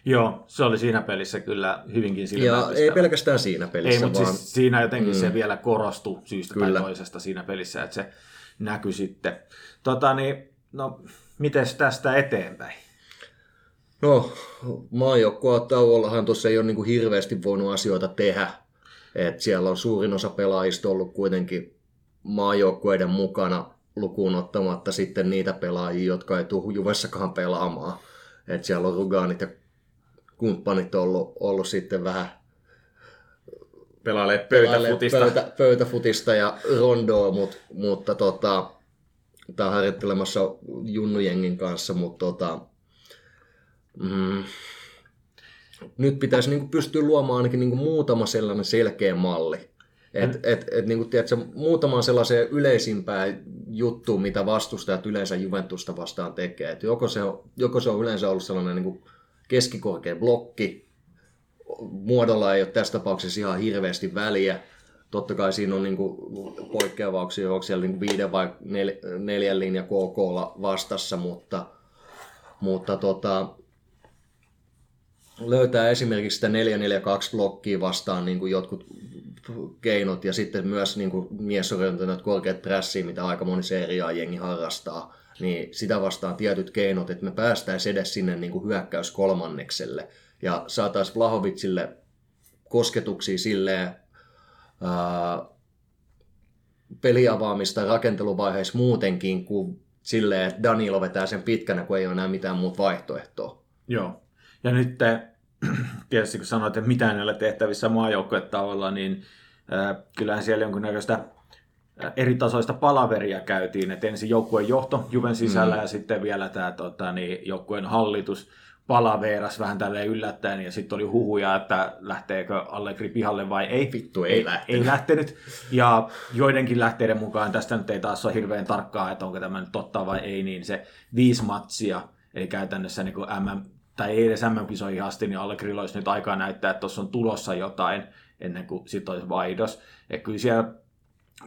[SPEAKER 3] Joo, se oli siinä pelissä kyllä hyvinkin
[SPEAKER 2] Ja ei pelkästään siinä pelissä,
[SPEAKER 3] Ei, mutta vaan... siis siinä jotenkin mm. se vielä korostui syystä kyllä. tai toisesta siinä pelissä, että se näkyi sitten. Tota, niin, no, miten tästä eteenpäin?
[SPEAKER 2] No, maajoukkoa tauollahan tuossa ei ole niin kuin hirveästi voinut asioita tehdä. Et siellä on suurin osa pelaajista ollut kuitenkin maajoukkueiden mukana lukuun ottamatta sitten niitä pelaajia, jotka ei tule Juvessakaan pelaamaan. Et siellä on Ruganit ja kumppanit ollut, ollut sitten vähän
[SPEAKER 1] pelailee pöytäfutista.
[SPEAKER 2] Pöytä, pöytäfutista ja rondoa, mut, mutta tota, tää harjoittelemassa junnujengin kanssa, mutta tota, mm, nyt pitäisi niinku pystyä luomaan ainakin niinku muutama sellainen selkeä malli. Et, mm. et, et, niin kuin, tiedätkö, muutamaan sellaiseen yleisimpää juttuun, mitä vastustajat yleensä Juventusta vastaan tekee. Et joko, se on, joko se on yleensä ollut sellainen niin kuin keskikorkea blokki, muodolla ei ole tässä tapauksessa ihan hirveästi väliä. Totta kai siinä on niin kuin poikkeavauksia, onko siellä niin viiden vai nel, neljän linja KK vastassa, mutta, mutta tota, löytää esimerkiksi sitä 442 blokkia vastaan niin kuin jotkut keinot ja sitten myös niin kuin miesorientoinnut korkeat prässiä, mitä aika moni seria jengi harrastaa, niin sitä vastaan tietyt keinot, että me päästäisiin edes sinne niin kuin hyökkäys kolmannekselle ja saataisiin Vlahovicille kosketuksia silleen ää, peliavaamista rakenteluvaiheessa muutenkin kuin silleen, että Danilo vetää sen pitkänä, kun ei ole enää mitään muuta vaihtoehtoa.
[SPEAKER 3] Joo. Ja nyt te, tietysti kun sanoit, että mitään ei ole tehtävissä maajoukkuetaavalla, niin äh, kyllähän siellä jonkunnäköistä eri tasoista palaveria käytiin, että ensin joukkueen johto Juven sisällä mm. ja sitten vielä tämä tota, niin, joukkueen hallitus palaveeras vähän tälleen yllättäen ja sitten oli huhuja, että lähteekö Allegri pihalle vai ei.
[SPEAKER 2] Vittu ei, ei lähtenyt.
[SPEAKER 3] Ei lähtenyt. Ja joidenkin lähteiden mukaan, tästä nyt ei taas ole hirveän tarkkaa, että onko tämä nyt totta vai ei, niin se viisi matsia, eli käytännössä niin kuin MM, tai ei edes MM-kisoihin asti, niin Allegri olisi nyt aikaa näyttää, että tuossa on tulossa jotain ennen kuin sitten olisi vaihdos. Ja kyllä siellä,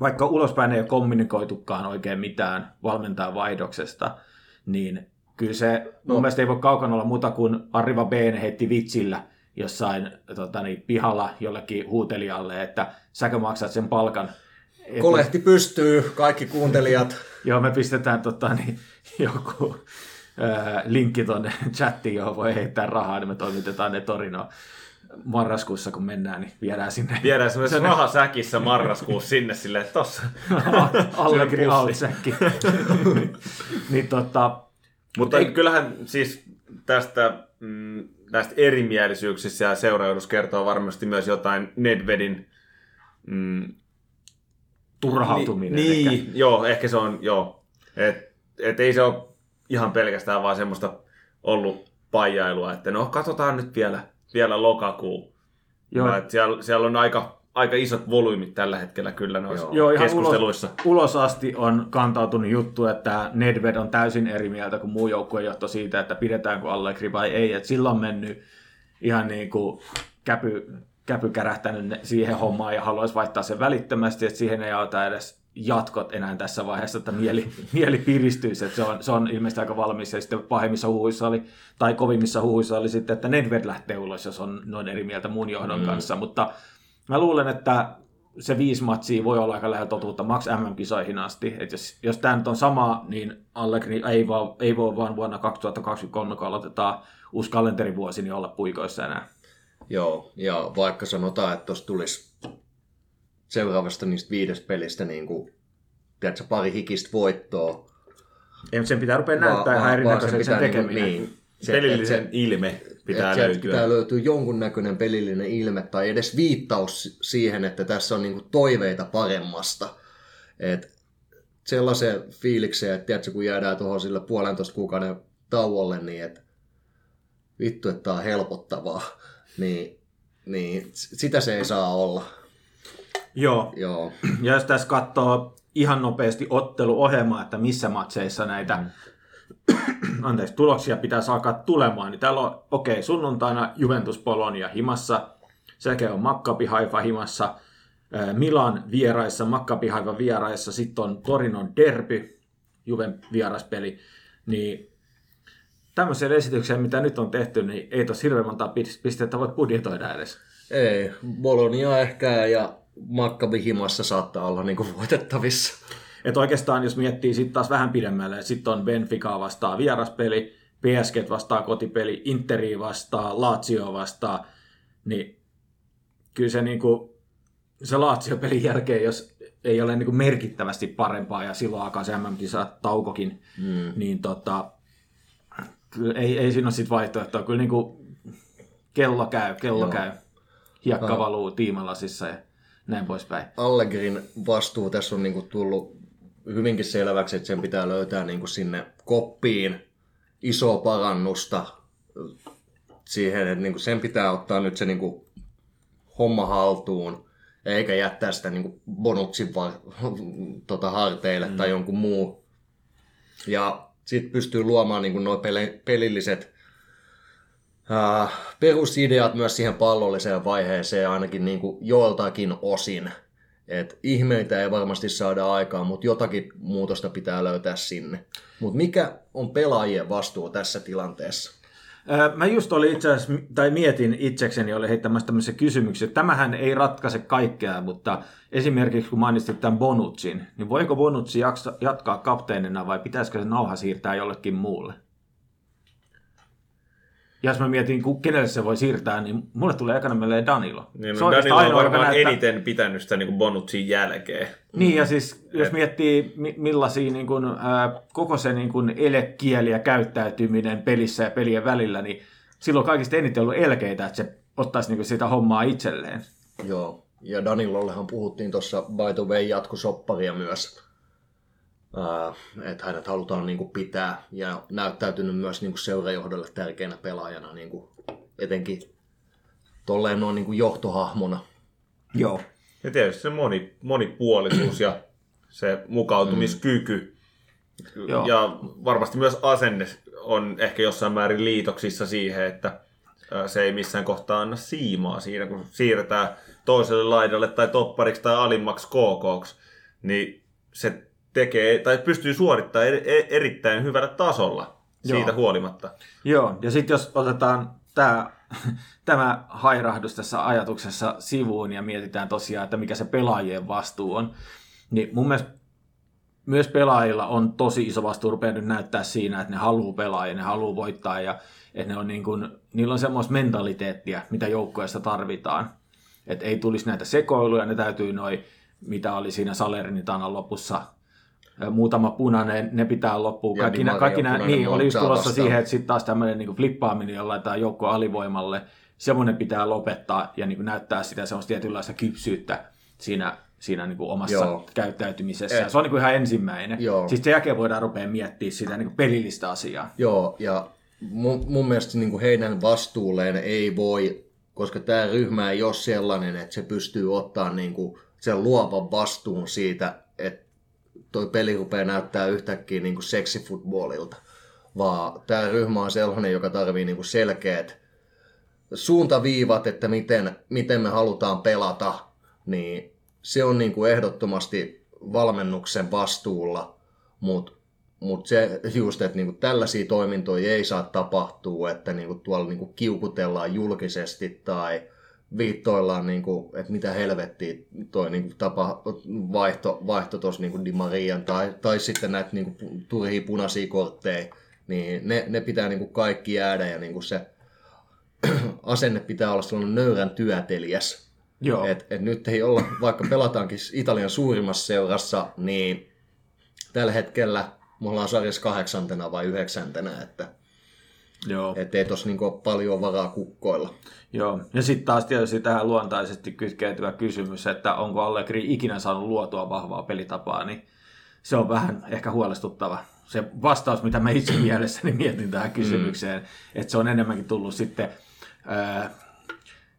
[SPEAKER 3] vaikka ulospäin ei ole kommunikoitukaan oikein mitään valmentaa vaihdoksesta, niin kyllä se mun no. mielestä ei voi kaukana olla muuta kuin Arriva B heitti vitsillä jossain tota, niin, pihalla jollekin huutelijalle, että säkö maksat sen palkan.
[SPEAKER 2] Kolehti pystyy, kaikki kuuntelijat.
[SPEAKER 3] Joo, me pistetään tota, niin, joku linkki tuonne chattiin, johon voi heittää rahaa, niin me toimitetaan ne Torinoon marraskuussa, kun mennään, niin viedään sinne.
[SPEAKER 1] Viedään semmoisessa rahasäkissä marraskuussa sinne silleen, että tossa.
[SPEAKER 3] Allegri säkki. niin tota,
[SPEAKER 1] mutta ei... kyllähän siis tästä mm, näistä erimielisyyksistä ja seuraudus kertoo varmasti myös jotain Nedvedin mm,
[SPEAKER 3] turhautuminen.
[SPEAKER 1] Niin, niin joo, ehkä se on, joo. Et, et ei se ole ihan pelkästään vaan semmoista ollut pajailua, että no katsotaan nyt vielä, vielä lokakuu. Joo. Et siellä, siellä on aika aika isot volyymit tällä hetkellä kyllä noissa Joo, ihan keskusteluissa.
[SPEAKER 3] Ulos, ulos asti on kantautunut juttu, että Nedved on täysin eri mieltä kuin muu joukkuejohto siitä, että pidetäänkö Allegri vai ei. Et silloin on mennyt ihan niin kuin käpy, käpy kärähtänyt siihen hommaan ja haluaisi vaihtaa sen välittömästi, että siihen ei auta edes jatkot enää tässä vaiheessa, että mieli, mieli piristyisi, että se on, se on ilmeisesti aika valmis, ja sitten pahimmissa huhuissa oli, tai kovimmissa huhuissa oli sitten, että Nedved lähtee ulos, jos on noin eri mieltä muun johdon mm. kanssa, mutta mä luulen, että se viisi matsia voi olla aika lähellä totuutta Max MM-kisoihin asti. Et jos, jos tämä nyt on sama, niin Allegri ei, vaan, ei voi vaan vuonna 2023, kun aloitetaan uusi kalenterivuosi, niin olla puikoissa enää.
[SPEAKER 2] Joo, ja vaikka sanotaan, että tuossa tulisi seuraavasta niistä viidestä pelistä niin kuin, tiedätkö, pari hikistä voittoa.
[SPEAKER 3] Ei, sen pitää rupea näyttää ihan erinäköiseltä sen tekeminen. Niin,
[SPEAKER 1] niin, se, pelillisen se, ilme pitää löytyä.
[SPEAKER 2] Pitää löytyä jonkunnäköinen pelillinen ilme tai edes viittaus siihen, että tässä on niinku toiveita paremmasta. Et sellaisen fiilikseen, että tiedätkö, kun jäädään tuohon sille puolentoista kuukauden tauolle, niin että vittu, että tämä on helpottavaa, niin, niin sitä se ei saa olla.
[SPEAKER 3] Joo.
[SPEAKER 2] Joo.
[SPEAKER 3] Ja jos tässä katsoo ihan nopeasti otteluohjelmaa, että missä matseissa näitä mm. anteeksi, tuloksia pitää alkaa tulemaan, niin täällä on, okei, okay, sunnuntaina Juventus Polonia himassa, sekä on Maccabi Haifa himassa, Milan vieraissa, Maccabi Haifa vieraissa, sitten on Torinon derby, Juven vieraspeli, niin tämmöiseen esitykseen, mitä nyt on tehty, niin ei tuossa hirveän monta pistettä voi budjetoida edes.
[SPEAKER 2] Ei, Bolonia ehkä ja Maccabi himassa saattaa olla niin kuin voitettavissa.
[SPEAKER 3] Et oikeastaan jos miettii sitten taas vähän pidemmälle, sitten on Benfica vastaa vieraspeli, PSG vastaa kotipeli, Interi vastaa, Lazio vastaa, niin kyllä se, niinku, se Lazio-pelin jälkeen, jos ei ole niinku merkittävästi parempaa ja silloin alkaa se mm taukokin, mm. niin tota, kyllä ei, ei siinä ole sitten vaihtoehtoa. Kyllä niinku kello käy, kello Joo. käy. Hiekka valuu tiimalasissa ja näin poispäin.
[SPEAKER 2] Allegrin vastuu tässä on niinku tullut hyvinkin selväksi, että sen pitää löytää niin kuin sinne koppiin isoa parannusta siihen, että niin kuin sen pitää ottaa nyt se niin kuin homma haltuun, eikä jättää sitä niin kuin bonuksin va- tota, harteille mm. tai jonkun muu. Ja sitten pystyy luomaan niin nuo pelilliset äh, perusideat myös siihen pallolliseen vaiheeseen ainakin niin kuin joiltakin osin. Et ihmeitä ei varmasti saada aikaan, mutta jotakin muutosta pitää löytää sinne. Mutta mikä on pelaajien vastuu tässä tilanteessa?
[SPEAKER 3] Mä just olin itse asiassa, tai mietin itsekseni, oli heittämässä tämmöisen kysymyksen, että tämähän ei ratkaise kaikkea, mutta esimerkiksi kun mainitsit tämän Bonutsin, niin voiko Bonutsi jatkaa kapteenina vai pitäisikö se nauha siirtää jollekin muulle? Ja jos mä mietin, kenelle se voi siirtää, niin mulle tulee ekana mieleen Danilo.
[SPEAKER 1] Niin, no, Danilo on varmaan näyttää... eniten pitänyt sitä niin Bonutsin jälkeen.
[SPEAKER 3] Niin, ja siis jos Et... miettii millaisia niin kuin, äh, koko se niin kuin elekieli ja käyttäytyminen pelissä ja pelien välillä, niin silloin kaikista eniten ollut elkeitä, että se ottaisi niin kuin sitä hommaa itselleen.
[SPEAKER 2] Joo, ja Danilollehan puhuttiin tuossa by the way jatkosopparia myös että hänet halutaan niin kuin pitää ja näyttäytynyt myös niin kuin seurajohdolle tärkeänä pelaajana niin kuin etenkin tolleen noin niin kuin johtohahmona.
[SPEAKER 3] Joo.
[SPEAKER 1] Ja tietysti se moni, monipuolisuus ja se mukautumiskyky. Mm. Ja varmasti myös asenne on ehkä jossain määrin liitoksissa siihen, että se ei missään kohtaa anna siimaa siinä, kun siirretään toiselle laidalle tai toppariksi tai alimmaksi KKksi, niin se tekee tai pystyy suorittamaan er, er, erittäin hyvällä tasolla siitä Joo. huolimatta.
[SPEAKER 3] Joo, ja sitten jos otetaan tämä, tämä hairahdus tässä ajatuksessa sivuun ja mietitään tosiaan, että mikä se pelaajien vastuu on, niin mun mielestä myös pelaajilla on tosi iso vastuu rupeaa nyt näyttää siinä, että ne haluaa pelaa ja ne haluaa voittaa ja että ne on niin kuin, niillä on semmoista mentaliteettia, mitä joukkueessa tarvitaan. Että ei tulisi näitä sekoiluja, ne täytyy noin, mitä oli siinä Salernitanan lopussa muutama punainen, ne pitää loppuun. Kaikki, nä, kaikki nä, niin, oli just tulossa vastaan. siihen, että sitten taas tämmöinen niin flippaaminen, jolla laitetaan joukko alivoimalle, semmoinen pitää lopettaa ja niin kuin näyttää sitä semmoista tietynlaista kypsyyttä siinä, siinä niin kuin omassa Joo. käyttäytymisessä. Et, se on niin kuin ihan ensimmäinen. Joo. Siis sen jälkeen voidaan rupea miettimään sitä niin kuin pelillistä asiaa.
[SPEAKER 2] Joo, ja mun, mun mielestä niin kuin heidän vastuulleen ei voi, koska tämä ryhmä ei ole sellainen, että se pystyy ottaa niin kuin sen luovan vastuun siitä, että toi peli rupeaa näyttää yhtäkkiä niin kuin seksifutbolilta, vaan tämä ryhmä on sellainen, joka tarvii niin selkeät suuntaviivat, että miten, miten me halutaan pelata, niin se on niin ehdottomasti valmennuksen vastuulla, mutta mut se just, että niinku tällaisia toimintoja ei saa tapahtua, että niinku tuolla niinku kiukutellaan julkisesti tai, viittoillaan, niin kuin, että mitä helvettiä toi niin kuin, tapa, vaihto, vaihto tuossa niin Di Marian tai, tai sitten näitä niin kuin, turhia punaisia kortteja, niin ne, ne pitää niin kuin, kaikki jäädä ja niin kuin se asenne pitää olla sellainen nöyrän työtelijäs.
[SPEAKER 3] Joo.
[SPEAKER 2] Et, et nyt ei olla, vaikka pelataankin Italian suurimmassa seurassa, niin tällä hetkellä me ollaan sarjassa kahdeksantena vai yhdeksäntenä, että
[SPEAKER 3] Joo.
[SPEAKER 2] et ei tossa niinku ole paljon varaa kukkoilla.
[SPEAKER 3] Joo, ja sitten taas tietysti tähän luontaisesti kytkeytyvä kysymys, että onko Allegri ikinä saanut luotua vahvaa pelitapaa, niin se on vähän ehkä huolestuttava. Se vastaus, mitä mä itse mielessäni mietin tähän kysymykseen, mm. että se on enemmänkin tullut sitten ää,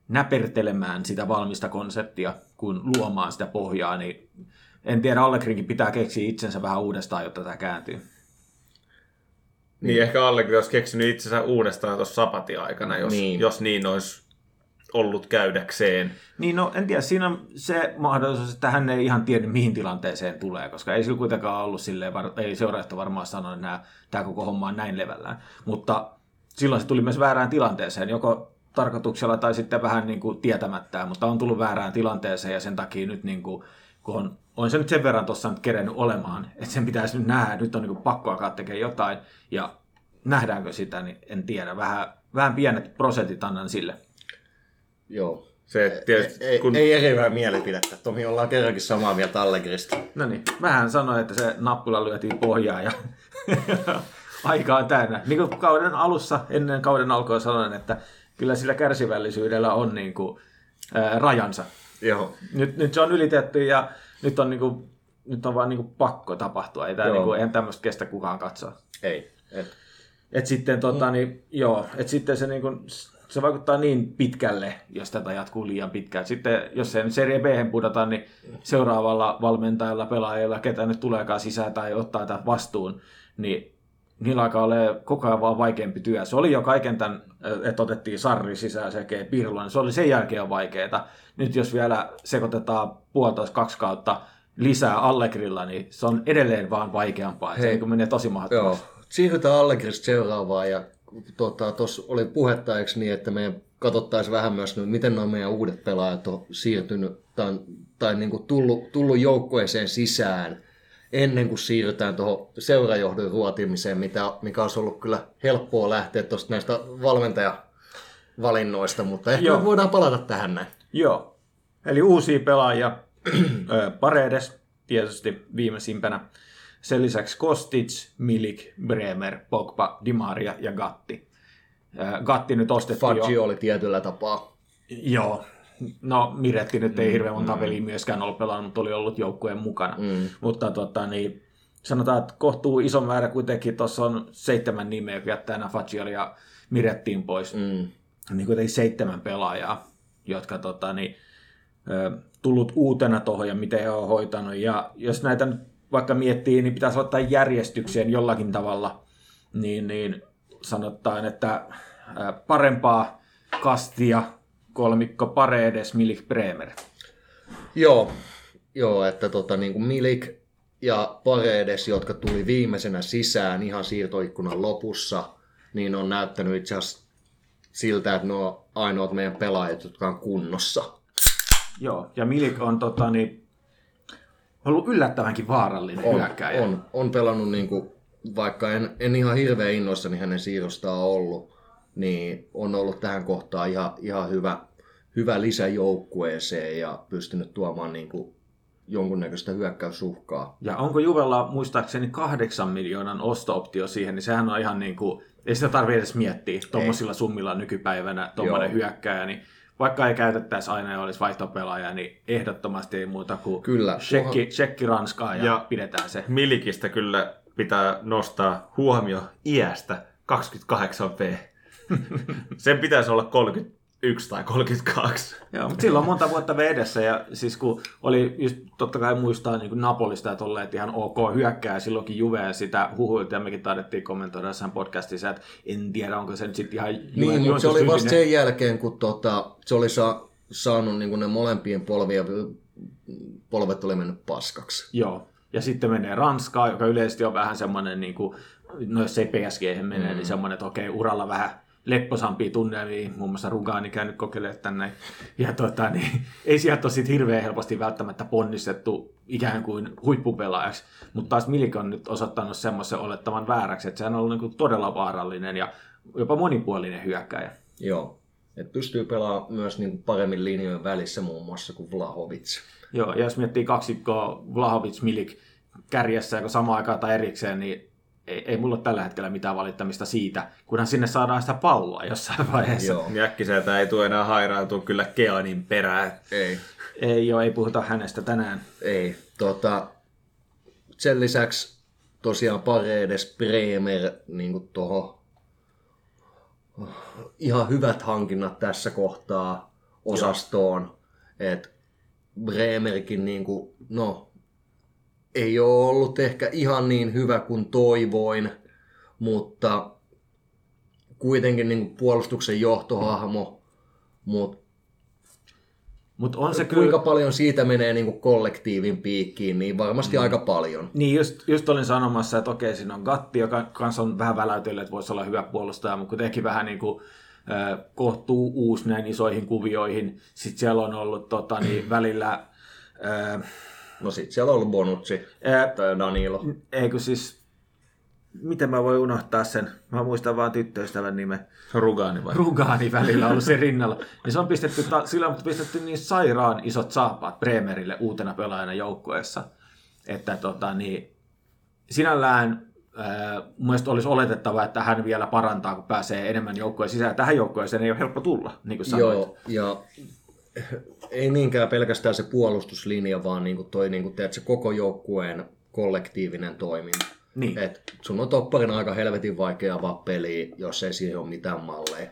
[SPEAKER 3] näpertelemään sitä valmista konseptia, kuin luomaan sitä pohjaa, niin en tiedä, Allegrinkin pitää keksiä itsensä vähän uudestaan, jotta tämä kääntyy.
[SPEAKER 1] Niin, ehkä Allegri olisi keksinyt itsensä uudestaan tuossa sapatin aikana, jos
[SPEAKER 2] Niin.
[SPEAKER 1] jos niin olisi ollut käydäkseen.
[SPEAKER 3] Niin no, en tiedä, siinä on se mahdollisuus, että hän ei ihan tiedä, mihin tilanteeseen tulee, koska ei sillä kuitenkaan ollut silleen, ei seuraajat varmaan sanonut, että nämä, tämä koko homma on näin levällään. Mutta silloin se tuli myös väärään tilanteeseen, joko tarkoituksella tai sitten vähän niin kuin tietämättään, mutta on tullut väärään tilanteeseen ja sen takia nyt niin kuin, kun on, on se nyt sen verran tuossa nyt kerennyt olemaan, että sen pitäisi nyt nähdä, nyt on niin kuin pakko alkaa tekemään jotain ja nähdäänkö sitä, niin en tiedä, vähän, vähän pienet prosentit annan sille.
[SPEAKER 2] Joo.
[SPEAKER 1] Se, tietysti,
[SPEAKER 2] Ei,
[SPEAKER 1] kun,
[SPEAKER 2] ei eriävää mielipidettä. Tomi ollaan kerrankin samaa mieltä Allegrista.
[SPEAKER 3] No niin, vähän sanoi, että se nappula lyötiin pohjaan ja aika on täynnä. Niin kuin kauden alussa, ennen kauden alkua sanoin, että kyllä sillä kärsivällisyydellä on niin kuin, ää, rajansa.
[SPEAKER 2] Joo.
[SPEAKER 3] Nyt, nyt se on ylitetty ja nyt on, niin kuin, nyt on vaan niin kuin pakko tapahtua. Ei, tää niin kuin, eihän tämmöistä kestä kukaan katsoa.
[SPEAKER 2] Ei. Et,
[SPEAKER 3] Et sitten, tota, niin, joo, et sitten se, niin kuin, se vaikuttaa niin pitkälle, jos tätä jatkuu liian pitkään. Sitten, jos se nyt Serie B pudota, niin seuraavalla valmentajalla, pelaajalla, ketä nyt tuleekaan sisään tai ottaa tämän vastuun, niin niillä alkaa olla koko ajan vaan vaikeampi työ. Se oli jo kaiken tämän, että otettiin Sarri sisään sekä Pirlo, niin se oli sen jälkeen vaikeaa. Nyt jos vielä sekoitetaan puolitoista kaksi kautta lisää Allegrilla, niin se on edelleen vaan vaikeampaa. Se
[SPEAKER 2] Hei.
[SPEAKER 3] niin kuin menee tosi
[SPEAKER 2] joo.
[SPEAKER 3] mahdottomaksi.
[SPEAKER 2] Siirrytään Allegrista seuraavaan ja tuossa tota, oli puhetta, eikö niin, että me katsottaisiin vähän myös, nyt, miten nuo meidän uudet pelaajat on siirtynyt tai, tai niin kuin tullut, tullut joukkueeseen sisään ennen kuin siirrytään tuohon seurajohdon ruotimiseen, mitä, mikä olisi ollut kyllä helppoa lähteä tuosta näistä valmentajavalinnoista, mutta ehkä
[SPEAKER 3] Joo.
[SPEAKER 2] me voidaan palata tähän näin.
[SPEAKER 3] Joo. Eli uusia pelaajia. Paredes tietysti viimeisimpänä. Sen lisäksi Kostic, Milik, Bremer, Pogba, Di Maria ja Gatti. Gatti nyt ostettiin jo.
[SPEAKER 2] Oli tietyllä tapaa.
[SPEAKER 3] Joo. No Miretti nyt ei hirveän monta peliä myöskään ollut pelannut, mutta oli ollut joukkueen mukana.
[SPEAKER 2] Mm.
[SPEAKER 3] Mutta tota, niin, sanotaan, että kohtuu iso määrä kuitenkin. Tuossa on seitsemän nimeä, joka jättää nämä Fagiol ja Mirettiin pois
[SPEAKER 2] Mm.
[SPEAKER 3] niin kuitenkin seitsemän pelaajaa, jotka tota, niin, tullut uutena tuohon ja miten he on hoitanut. Ja jos näitä nyt vaikka miettii, niin pitäisi ottaa järjestykseen jollakin tavalla, niin, niin sanotaan, että parempaa kastia kolmikko Paredes, Milik, Bremer.
[SPEAKER 2] Joo, joo että tota, niin kuin Milik ja Paredes, jotka tuli viimeisenä sisään ihan siirtoikkunan lopussa, niin on näyttänyt itse asiassa siltä, että ne on ainoat meidän pelaajat, jotka on kunnossa.
[SPEAKER 3] Joo, ja Milik on tota, niin, ollut yllättävänkin vaarallinen
[SPEAKER 2] On,
[SPEAKER 3] hyökkääjä.
[SPEAKER 2] on, on pelannut, niin kuin, vaikka en, en ihan hirveän innoissani hänen siirrostaan ollut, niin on ollut tähän kohtaan ihan, ihan hyvä, hyvä lisä joukkueeseen ja pystynyt tuomaan niin kuin, jonkunnäköistä hyökkäysuhkaa.
[SPEAKER 3] Ja onko Juvella muistaakseni kahdeksan miljoonan osto-optio siihen, niin sehän on ihan niin kuin, ei sitä tarvitse edes miettiä tuommoisilla summilla nykypäivänä, tuommoinen
[SPEAKER 2] Joo.
[SPEAKER 3] hyökkääjä, niin vaikka ei käytettäisi aina ja olisi vaihtopelaaja, niin ehdottomasti ei muuta kuin
[SPEAKER 2] Kyllä.
[SPEAKER 3] Tsekki, tsekki Ranskaa ja, ja
[SPEAKER 1] Ja-
[SPEAKER 3] pidetään se.
[SPEAKER 1] Milikistä kyllä pitää nostaa huomio iästä 28p. Sen pitäisi olla 31 tai 32.
[SPEAKER 3] Joo, mutta silloin on monta vuotta vedessä ja siis kun oli just totta kai muistaa niin kuin Napolista, että olleet ihan ok hyökkää silloinkin Juve ja sitä huhuilta ja mekin taidettiin kommentoida jossain podcastissa, että en tiedä onko se nyt sitten ihan
[SPEAKER 2] Niin, mutta se oli vasta sen jälkeen, kun tota, se oli sa- saanut niin ne molempien polvien, polvet oli mennyt paskaksi.
[SPEAKER 3] Joo. Ja sitten menee Ranskaa, joka yleisesti on vähän semmoinen, niin kuin, no jos ei PSG mene, mm. niin semmoinen, että okei, uralla vähän lepposampia tunnelmia, muun muassa Rugani käynyt kokeilemaan tänne. Ja tota, niin, ei sieltä ole sit hirveän helposti välttämättä ponnistettu ikään kuin huippupelaajaksi, mutta taas Milik on nyt osoittanut semmoisen olettavan vääräksi, että sehän on ollut niin todella vaarallinen ja jopa monipuolinen hyökkäjä.
[SPEAKER 2] Joo, et pystyy pelaamaan myös niin paremmin linjojen välissä muun muassa kuin Vlahovic.
[SPEAKER 3] Joo, ja jos miettii kaksikkoa Vlahovic, Milik kärjessä joko samaan aikaan tai erikseen, niin ei, ei mulla ole tällä hetkellä mitään valittamista siitä, kunhan sinne saadaan sitä palloa jossain vaiheessa.
[SPEAKER 2] Joo,
[SPEAKER 1] Jäkkiseltä ei tule enää hairaantua kyllä Keanin perään.
[SPEAKER 2] ei.
[SPEAKER 3] Ei joo, ei puhuta hänestä tänään.
[SPEAKER 2] Ei. Tota, sen lisäksi tosiaan Paredes, Bremer, niin kuin toho, ihan hyvät hankinnat tässä kohtaa osastoon. Et Bremerkin niin kuin, no, ei ole ollut ehkä ihan niin hyvä kuin toivoin, mutta kuitenkin niin kuin puolustuksen johtohahmo, mutta
[SPEAKER 3] Mutta on se kyllä...
[SPEAKER 2] kuinka paljon siitä menee niin kuin kollektiivin piikkiin, niin varmasti mm. aika paljon.
[SPEAKER 3] Niin, just, just olin sanomassa, että okei, siinä on Gatti, joka kanssa on vähän väläytellyt, että voisi olla hyvä puolustaja, mutta kuitenkin vähän niin kuin, äh, kohtuu uusi näin isoihin kuvioihin. Sitten siellä on ollut tota, niin, välillä... Äh,
[SPEAKER 2] No sit siellä on ollut Bonucci
[SPEAKER 3] äh,
[SPEAKER 2] tai Danilo.
[SPEAKER 3] eikö siis... Miten mä voin unohtaa sen? Mä muistan vaan tyttöystävän nimen.
[SPEAKER 1] Rugani vai?
[SPEAKER 3] Rugani välillä ollut se rinnalla. Niin se on pistetty, ta- sillä on pistetty niin sairaan isot saappaat Bremerille uutena pelaajana joukkueessa, että tota, niin, sinällään ää, mun mielestä olisi oletettava, että hän vielä parantaa, kun pääsee enemmän joukkueen sisään. Tähän joukkueeseen ei ole helppo tulla, niin kuin sanoit.
[SPEAKER 2] Joo, ja ei niinkään pelkästään se puolustuslinja, vaan niin kuin toi niin kuin teet, se koko joukkueen kollektiivinen toiminta.
[SPEAKER 3] Niin.
[SPEAKER 2] Et sun on topparina aika helvetin vaikea avaa peliä, jos ei siihen ole mitään malleja.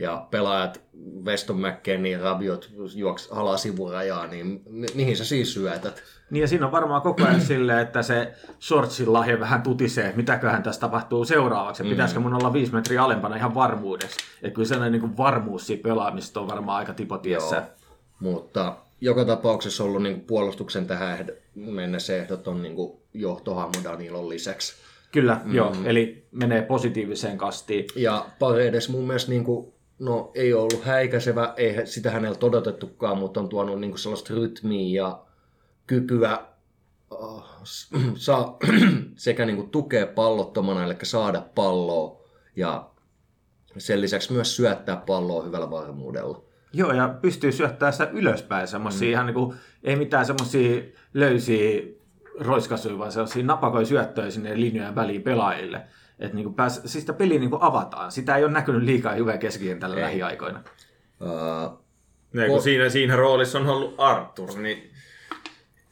[SPEAKER 2] Ja pelaajat Weston McKennie, Rabiot juoks halaa sivurajaa, niin mi- mihin sä siis syötät?
[SPEAKER 3] Niin ja siinä on varmaan koko ajan silleen, että se shortsin lahja vähän tutisee, että mitäköhän tässä tapahtuu seuraavaksi, että pitäisikö mun olla viisi metriä alempana ihan varmuudeksi. Että kyllä sellainen niin kuin varmuus siitä pelaamista on varmaan aika tipotiessä.
[SPEAKER 2] Joo. Mutta joka tapauksessa ollut niin puolustuksen tähän mennessä ehdot on niin johtohahmo Danilon lisäksi.
[SPEAKER 3] Kyllä, mm. joo, eli menee positiiviseen kastiin.
[SPEAKER 2] Ja Paredes mun mielestä niin kuin, no, ei ole ollut häikäisevä, ei sitä hänellä todotettukaan, mutta on tuonut niin kuin sellaista rytmiä ja kykyä uh, saa, sekä niin kuin tukea pallottomana, eli saada palloa, ja sen lisäksi myös syöttää palloa hyvällä varmuudella.
[SPEAKER 3] Joo, ja pystyy syöttämään sitä ylöspäin semmoisia mm. ihan niin kuin, ei mitään semmoisia löysiä roiskasuja, vaan sellaisia napakoja syöttöjä sinne linjojen väliin pelaajille. Että niin pääs, siis sitä peliä niin kuin avataan. Sitä ei ole näkynyt liikaa hyvää keskikentällä
[SPEAKER 2] Ei.
[SPEAKER 3] lähiaikoina.
[SPEAKER 2] Uh,
[SPEAKER 1] Ne, kun siinä, siinä roolissa on ollut Arthur, niin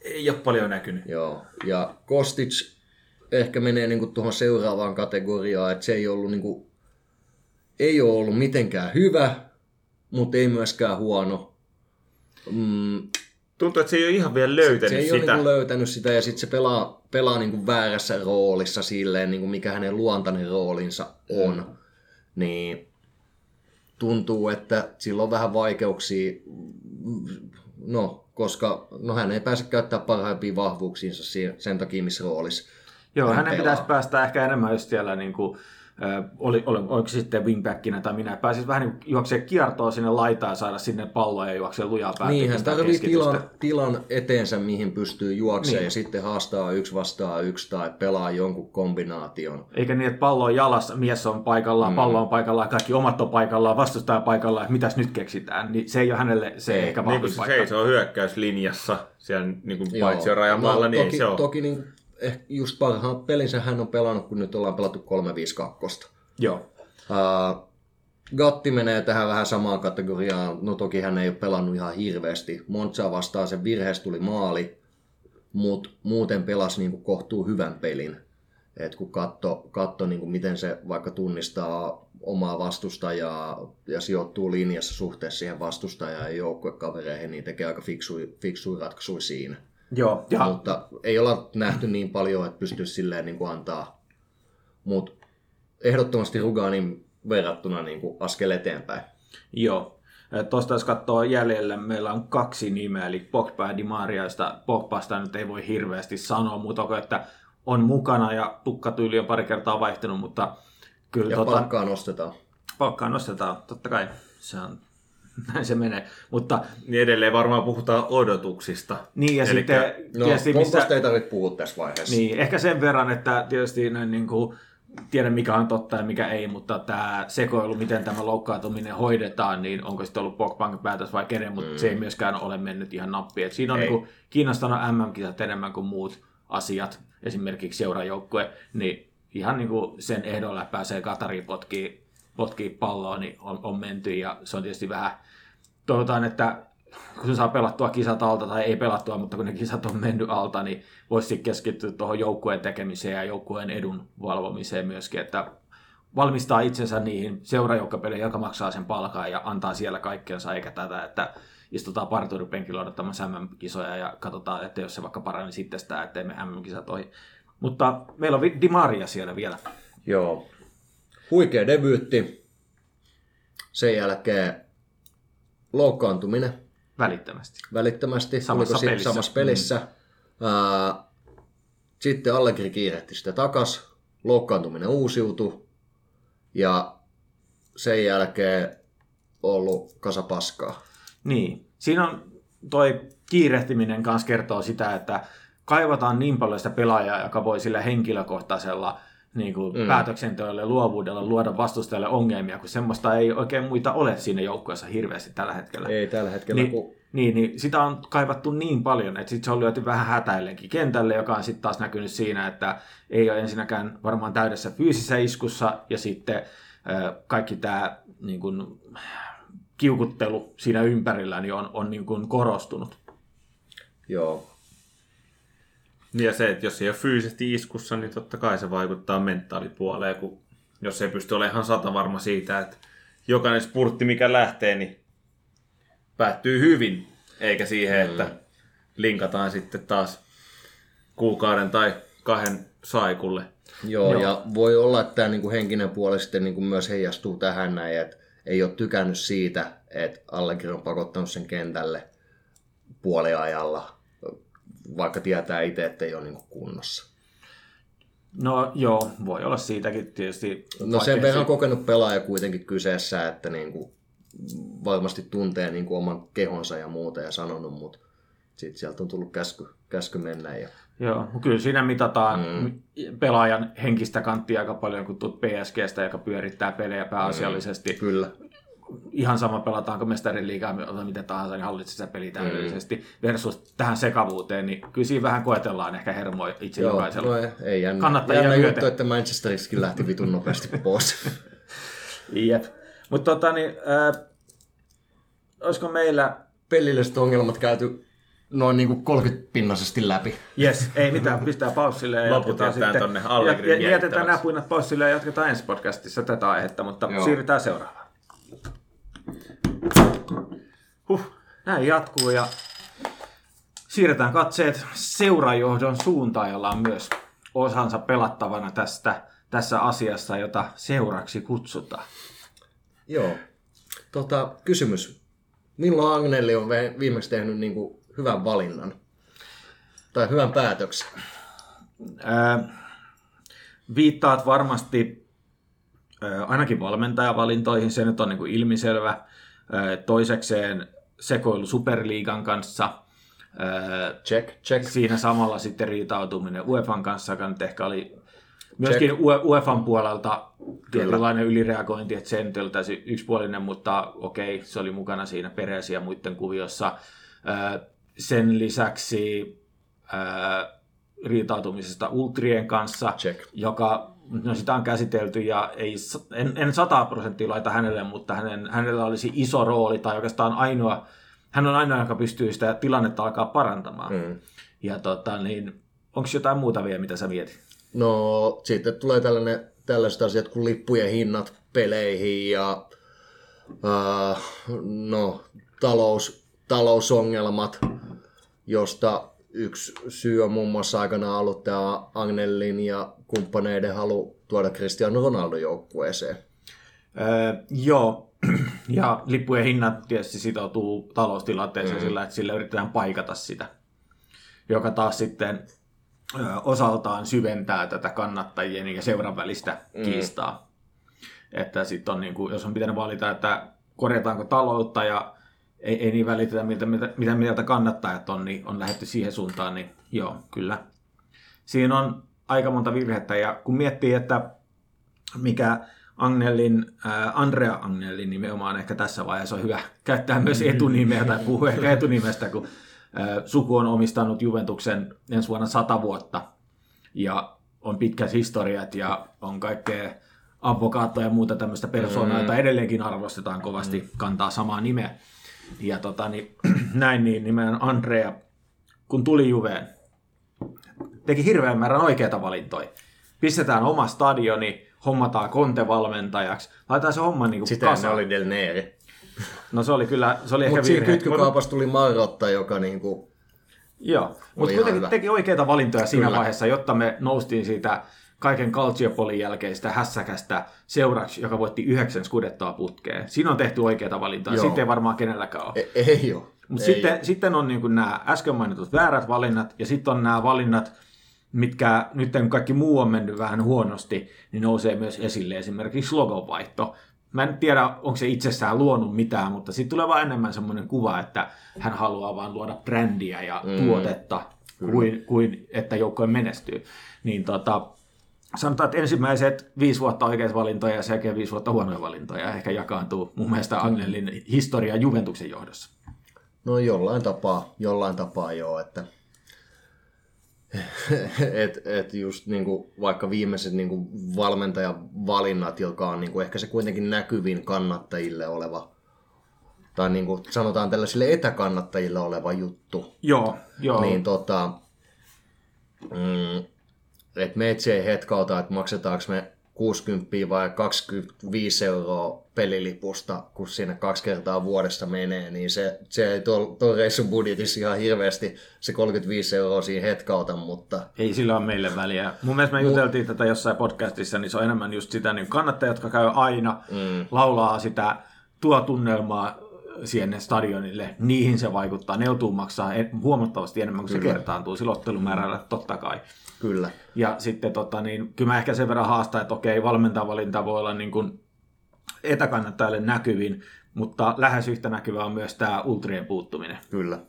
[SPEAKER 1] ei ole paljon näkynyt.
[SPEAKER 2] Joo, ja Kostic ehkä menee niinku tuohon seuraavaan kategoriaan, että se ei ollut, niinku, ei ole ollut mitenkään hyvä, mutta ei myöskään huono. Mm,
[SPEAKER 1] Tuntuu, että se ei ole ihan vielä löytänyt
[SPEAKER 2] se ei
[SPEAKER 1] sitä.
[SPEAKER 2] ole niinku löytänyt sitä ja sitten se pelaa, pelaa niinku väärässä roolissa silleen, niinku mikä hänen luontainen roolinsa on. Mm. Niin tuntuu, että sillä on vähän vaikeuksia, no, koska no, hän ei pääse käyttämään parhaimpia vahvuuksiinsa si- sen takia, missä roolissa
[SPEAKER 3] Joo,
[SPEAKER 2] hän
[SPEAKER 3] hänen
[SPEAKER 2] pelaa.
[SPEAKER 3] pitäisi päästä ehkä enemmän just siellä niin kuin, oli, oli, oliko se sitten wingbackinä tai minä, pääsisi vähän niin juoksee kiertoa sinne laitaan ja saada sinne palloa ja juoksee lujaa päälle.
[SPEAKER 2] Niin, hän tarvii tilan, tilan eteensä, mihin pystyy juoksemaan
[SPEAKER 3] Niin.
[SPEAKER 2] ja sitten haastaa yksi vastaan yksi tai pelaa jonkun kombinaation.
[SPEAKER 3] Eikä niin, että pallo on jalassa, mies on paikallaan, mm. pallo on paikallaan, kaikki omat on paikallaan, vastustaja paikallaan, että mitäs nyt keksitään. Niin se ei ole hänelle se
[SPEAKER 2] Ei,
[SPEAKER 3] ehkä
[SPEAKER 1] Niin
[SPEAKER 3] vahvin
[SPEAKER 1] kuin se seisoo hyökkäyslinjassa siellä niin kuin paitsi rajamaalla,
[SPEAKER 2] No,
[SPEAKER 1] niin
[SPEAKER 2] toki,
[SPEAKER 1] ei se ole.
[SPEAKER 2] Toki niin, eh, just parhaan pelinsä hän on pelannut, kun nyt ollaan pelattu 3-5-2.
[SPEAKER 3] Joo.
[SPEAKER 2] Uh, Gatti menee tähän vähän samaan kategoriaan. No toki hän ei ole pelannut ihan hirveästi. Monza vastaan sen virheestä tuli maali, mutta muuten pelasi niin kuin kohtuu hyvän pelin. Et kun katso, katso niin kuin miten se vaikka tunnistaa omaa vastustajaa ja sijoittuu linjassa suhteessa siihen vastustajaan ja joukkuekavereihin, niin tekee aika fiksuja, fiksuja ratkaisuja siinä.
[SPEAKER 3] Joo, ja
[SPEAKER 2] Mutta ei olla nähty niin paljon, että pystyisi silleen niin kuin antaa. Mutta ehdottomasti Ruganin verrattuna niin kuin askel eteenpäin.
[SPEAKER 3] Joo. Tuosta jos katsoo jäljellä, meillä on kaksi nimeä, eli Pogba ja Di Maria, josta Pogbasta nyt ei voi hirveästi sanoa, mutta kuin, että on mukana ja tukkatyyli on pari kertaa vaihtunut, mutta kyllä
[SPEAKER 2] Ja
[SPEAKER 3] tota,
[SPEAKER 2] palkkaa nostetaan.
[SPEAKER 3] Palkkaa nostetaan, totta kai. Se on, näin se menee. Mutta
[SPEAKER 1] Niin edelleen varmaan puhutaan odotuksista.
[SPEAKER 3] niin ja
[SPEAKER 1] Elikkä-
[SPEAKER 3] sitten
[SPEAKER 2] No,
[SPEAKER 3] tietysti
[SPEAKER 2] pomposta ei tarvitse puhua tässä vaiheessa.
[SPEAKER 3] Niin, ehkä sen verran, että tietysti näin niin kuin, tiedän mikä on totta ja mikä ei, mutta tämä sekoilu, miten tämä loukkaantuminen hoidetaan, niin onko sitten ollut Pogban päätös vai kenen, mutta mm. se ei myöskään ole mennyt ihan nappiin. Et siinä on
[SPEAKER 2] Ei.
[SPEAKER 3] niin kuin, kiinnostanut MM-kisat enemmän kuin muut asiat, esimerkiksi seurajoukkue, niin ihan niin kuin sen ehdolla pääsee Katariin potkii, potkii palloa, niin on, on menty ja se on tietysti vähän, toivotaan, että kun saa pelattua kisat alta tai ei pelattua, mutta kun ne kisat on mennyt alta, niin voisi keskittyä tuohon joukkueen tekemiseen ja joukkueen edun valvomiseen myöskin, että valmistaa itsensä niihin seurajoukkopeleihin, joka maksaa sen palkan ja antaa siellä kaikkensa, eikä tätä, että istutaan parturipenkillä odottamassa MM-kisoja ja katsotaan, että jos se vaikka parani sitten sitä, ettei me MM-kisat ohi. Mutta meillä on Vi- Di Maria siellä vielä.
[SPEAKER 2] Joo. Huikea debyytti. Sen jälkeen loukkaantuminen
[SPEAKER 3] Välittömästi.
[SPEAKER 2] välittömästi.
[SPEAKER 3] Samassa
[SPEAKER 2] Oliko
[SPEAKER 3] pelissä.
[SPEAKER 2] Samassa pelissä. Mm. Ää, sitten Allegri kiirehti sitä takas. Loukkaantuminen uusiutui. Ja sen jälkeen ollut kasa paskaa.
[SPEAKER 3] Niin. Siinä on toi kiirehtiminen kanssa kertoo sitä, että kaivataan niin paljon sitä pelaajaa, joka voi sillä henkilökohtaisella niin kuin mm. päätöksenteolle luovuudella luoda vastustajalle ongelmia, kun semmoista ei oikein muita ole siinä joukkueessa hirveästi tällä hetkellä.
[SPEAKER 2] Ei tällä hetkellä,
[SPEAKER 3] Niin,
[SPEAKER 2] kun
[SPEAKER 3] niin, niin sitä on kaivattu niin paljon, että sitten se on lyöty vähän hätäillenkin kentälle, joka on sitten taas näkynyt siinä, että ei ole ensinnäkään varmaan täydessä fyysisessä iskussa, ja sitten äh, kaikki tämä niin kun, kiukuttelu siinä ympärillä niin on, on niin kun korostunut.
[SPEAKER 2] joo,
[SPEAKER 1] Ja se, että jos ei ole fyysisesti iskussa, niin totta kai se vaikuttaa mentaalipuoleen, kun jos ei pysty olemaan ihan sata varma siitä, että jokainen spurtti, mikä lähtee, niin päättyy hyvin, eikä siihen, että linkataan sitten taas kuukauden tai kahden saikulle.
[SPEAKER 2] Joo,
[SPEAKER 3] Joo.
[SPEAKER 2] ja voi olla, että tämä niinku henkinen puoli sitten niinku myös heijastuu tähän näin, että ei ole tykännyt siitä, että Allegri on pakottanut sen kentälle puoliajalla, vaikka tietää itse, että ei ole niinku kunnossa.
[SPEAKER 3] No joo, voi olla siitäkin tietysti.
[SPEAKER 2] No sen verran
[SPEAKER 3] se-
[SPEAKER 2] kokenut pelaaja kuitenkin kyseessä, että niinku varmasti tuntee niinku oman kehonsa ja muuta ja sanonut, mutta sitten sieltä on tullut käsky, käsky mennä. Ja...
[SPEAKER 3] Joo, kyllä siinä mitataan mm. pelaajan henkistä kanttia aika paljon kuin tuut PSGstä, joka pyörittää pelejä pääasiallisesti. Mm.
[SPEAKER 2] Kyllä.
[SPEAKER 3] Ihan sama pelataanko mestarin liigaa, ota miten tahansa, niin hallitsee sitä peliä täydellisesti. Mm. Versus tähän sekavuuteen, niin kyllä siinä vähän koetellaan ehkä hermoa itse
[SPEAKER 2] Joo,
[SPEAKER 3] jokaisella.
[SPEAKER 2] no ei, ei jännä.
[SPEAKER 3] Kannattajia
[SPEAKER 2] jännä
[SPEAKER 3] myöten.
[SPEAKER 2] juttu, että Manchesteriskin lähti vitun nopeasti pois.
[SPEAKER 3] Jep. Mutta tota, niin, äh, olisiko meillä...
[SPEAKER 2] Pelilliset ongelmat käyty noin niinku 30-pinnaisesti läpi.
[SPEAKER 3] Yes, ei mitään, pistää paussille ja
[SPEAKER 1] Loput
[SPEAKER 3] jatketaan sitten.
[SPEAKER 1] tonne
[SPEAKER 3] ja, ja, jätetään nämä puinat paussille ja jatketaan ensi podcastissa tätä aihetta, mutta.
[SPEAKER 2] Joo.
[SPEAKER 3] siirrytään seuraavaan. Näin jatkuu ja siirretään katseet seurajohdon suuntaan, jolla on myös osansa pelattavana tästä, tässä asiassa, jota seuraksi kutsutaan.
[SPEAKER 2] Joo. Tota, kysymys. Milloin Agnelli on viimeksi tehnyt niinku hyvän valinnan? Tai hyvän päätöksen?
[SPEAKER 3] Ää, viittaat varmasti ää, ainakin valmentajavalintoihin, se nyt on niin kuin ilmiselvä. Ää, toisekseen sekoilu Superliigan kanssa. Ää,
[SPEAKER 2] Check, check.
[SPEAKER 3] siinä samalla sitten riitautuminen UEFan kanssa, joka nyt ehkä oli myöskin UE- UEFan puolelta tietynlainen ylireagointi, että se ei nyt ollut täysin yksipuolinen, mutta okei, se oli mukana siinä Perez ja muiden kuviossa. Ää, Sen lisäksi ää, riitautumisesta Ultrien kanssa,
[SPEAKER 2] Check.
[SPEAKER 3] joka, no sitä on käsitelty ja ei, en, en 100 prosenttia laita hänelle, mutta hänen, hänellä olisi iso rooli tai oikeastaan ainoa, hän on ainoa, joka pystyy sitä tilannetta alkaa parantamaan.
[SPEAKER 2] Mm.
[SPEAKER 3] Ja tota, niin, onko jotain muuta vielä, mitä sä mietit?
[SPEAKER 2] No, sitten tulee tällainen, tällaiset asiat kuin lippujen hinnat peleihin ja äh, no, talous, talousongelmat, josta yksi syy on muun muassa aikanaan ollut tämä Agnellin ja kumppaneiden halu tuoda Cristiano Ronaldo joukkueeseen.
[SPEAKER 3] Öö, joo, ja lippujen hinnat tietysti sitoutuu taloustilanteeseen mm. sillä, että sillä yritetään paikata sitä, joka taas sitten ö, osaltaan syventää tätä kannattajien ja seuran välistä mm. kiistaa. että sitten on, niin kuin, jos on pitänyt valita, että korjataanko taloutta ja ei, ei niin välitetä, mitä, mitä, mitä mieltä kannattajat on, niin on lähdetty siihen suuntaan, niin joo, kyllä. Siinä on aika monta virhettä, ja kun miettii, että mikä Agnellin, äh, Andrea Agnellin nimenomaan ehkä tässä vaiheessa on hyvä käyttää myös etunimeä tai puhua ehkä etunimestä, kun äh, suku on omistanut Juventuksen ensi vuonna sata vuotta ja on pitkät historiat ja on kaikkea advokaattoja ja muuta tämmöistä persoonaa, mm. jota edelleenkin arvostetaan kovasti, mm. kantaa samaa nimeä. Ja tota, niin, näin niin nimenomaan Andrea, kun tuli Juveen, teki hirveän määrän oikeita valintoja. Pistetään oma stadioni, hommataan Conte-valmentajaksi, laitetaan se homma niin kuin
[SPEAKER 2] Sitä se oli Del Neri.
[SPEAKER 3] No se oli kyllä, se oli
[SPEAKER 2] Mutta
[SPEAKER 3] ehkä
[SPEAKER 2] siinä
[SPEAKER 3] virhe.
[SPEAKER 2] kytkykaupassa tuli Marotta, joka niinku,
[SPEAKER 3] Joo, mutta kuitenkin
[SPEAKER 2] hyvä.
[SPEAKER 3] teki oikeita valintoja siinä
[SPEAKER 2] Kyllä.
[SPEAKER 3] vaiheessa, jotta me noustiin siitä kaiken Calciopolin jälkeistä hässäkästä seuraksi, joka voitti yhdeksän skudettoa putkeen. Siinä on tehty oikeita valintoja,
[SPEAKER 2] Joo.
[SPEAKER 3] sitten ei varmaan kenelläkään ole.
[SPEAKER 2] e- ei ole.
[SPEAKER 3] Mutta
[SPEAKER 2] Ei
[SPEAKER 3] sitten, sitten on niin nämä äsken mainitut väärät valinnat, ja sitten on nämä valinnat, mitkä nyt kun kaikki muu on mennyt vähän huonosti, niin nousee myös esille esimerkiksi logonvaihto. Mä en tiedä, onko se itsessään luonut mitään, mutta sitten tulee vaan enemmän semmoinen kuva, että hän haluaa vaan luoda brändiä ja mm. tuotetta, kuin, kuin että joukkue menestyy. Niin tota, sanotaan, että ensimmäiset viisi vuotta oikeita valintoja ja sen jälkeen viisi vuotta huonoja valintoja ehkä jakaantuu mun mielestä Agnellin historia Juventuksen johdossa.
[SPEAKER 2] No jollain tapaa, jollain tapaa joo, että et, et just niinku, vaikka viimeiset niinku valmentajan valinnat, joka on niinku ehkä se kuitenkin näkyvin kannattajille oleva, tai niinku sanotaan tällaisille etäkannattajille oleva juttu,
[SPEAKER 3] Joo, joo.
[SPEAKER 2] niin tota, mm, että me et ei hetkauta, että maksetaanko me 60 vai 25 euroa pelilipusta, kun sinne kaksi kertaa vuodessa menee, niin se, se ei tuon reissun budjetissa ihan hirveästi se 35 euroa siinä hetkauta, mutta
[SPEAKER 3] Ei sillä ole meille väliä. Mun mielestä me juteltiin tätä jossain podcastissa, niin se on enemmän just sitä niin kannattajia, jotka käy aina, mm. laulaa sitä, tuo tunnelmaa siihen stadionille, niihin se vaikuttaa. Ne joutuu maksaa huomattavasti enemmän kuin se kertaantuu sillä ottelumäärällä, totta kai.
[SPEAKER 2] kyllä.
[SPEAKER 3] Ja sitten tota, niin, kyllä mä ehkä sen verran haastan, että okei, valmentavalinta voi olla niin kuin etäkannattajalle näkyvin, mutta lähes yhtä näkyvä on myös tämä ultrien puuttuminen.
[SPEAKER 2] Kyllä.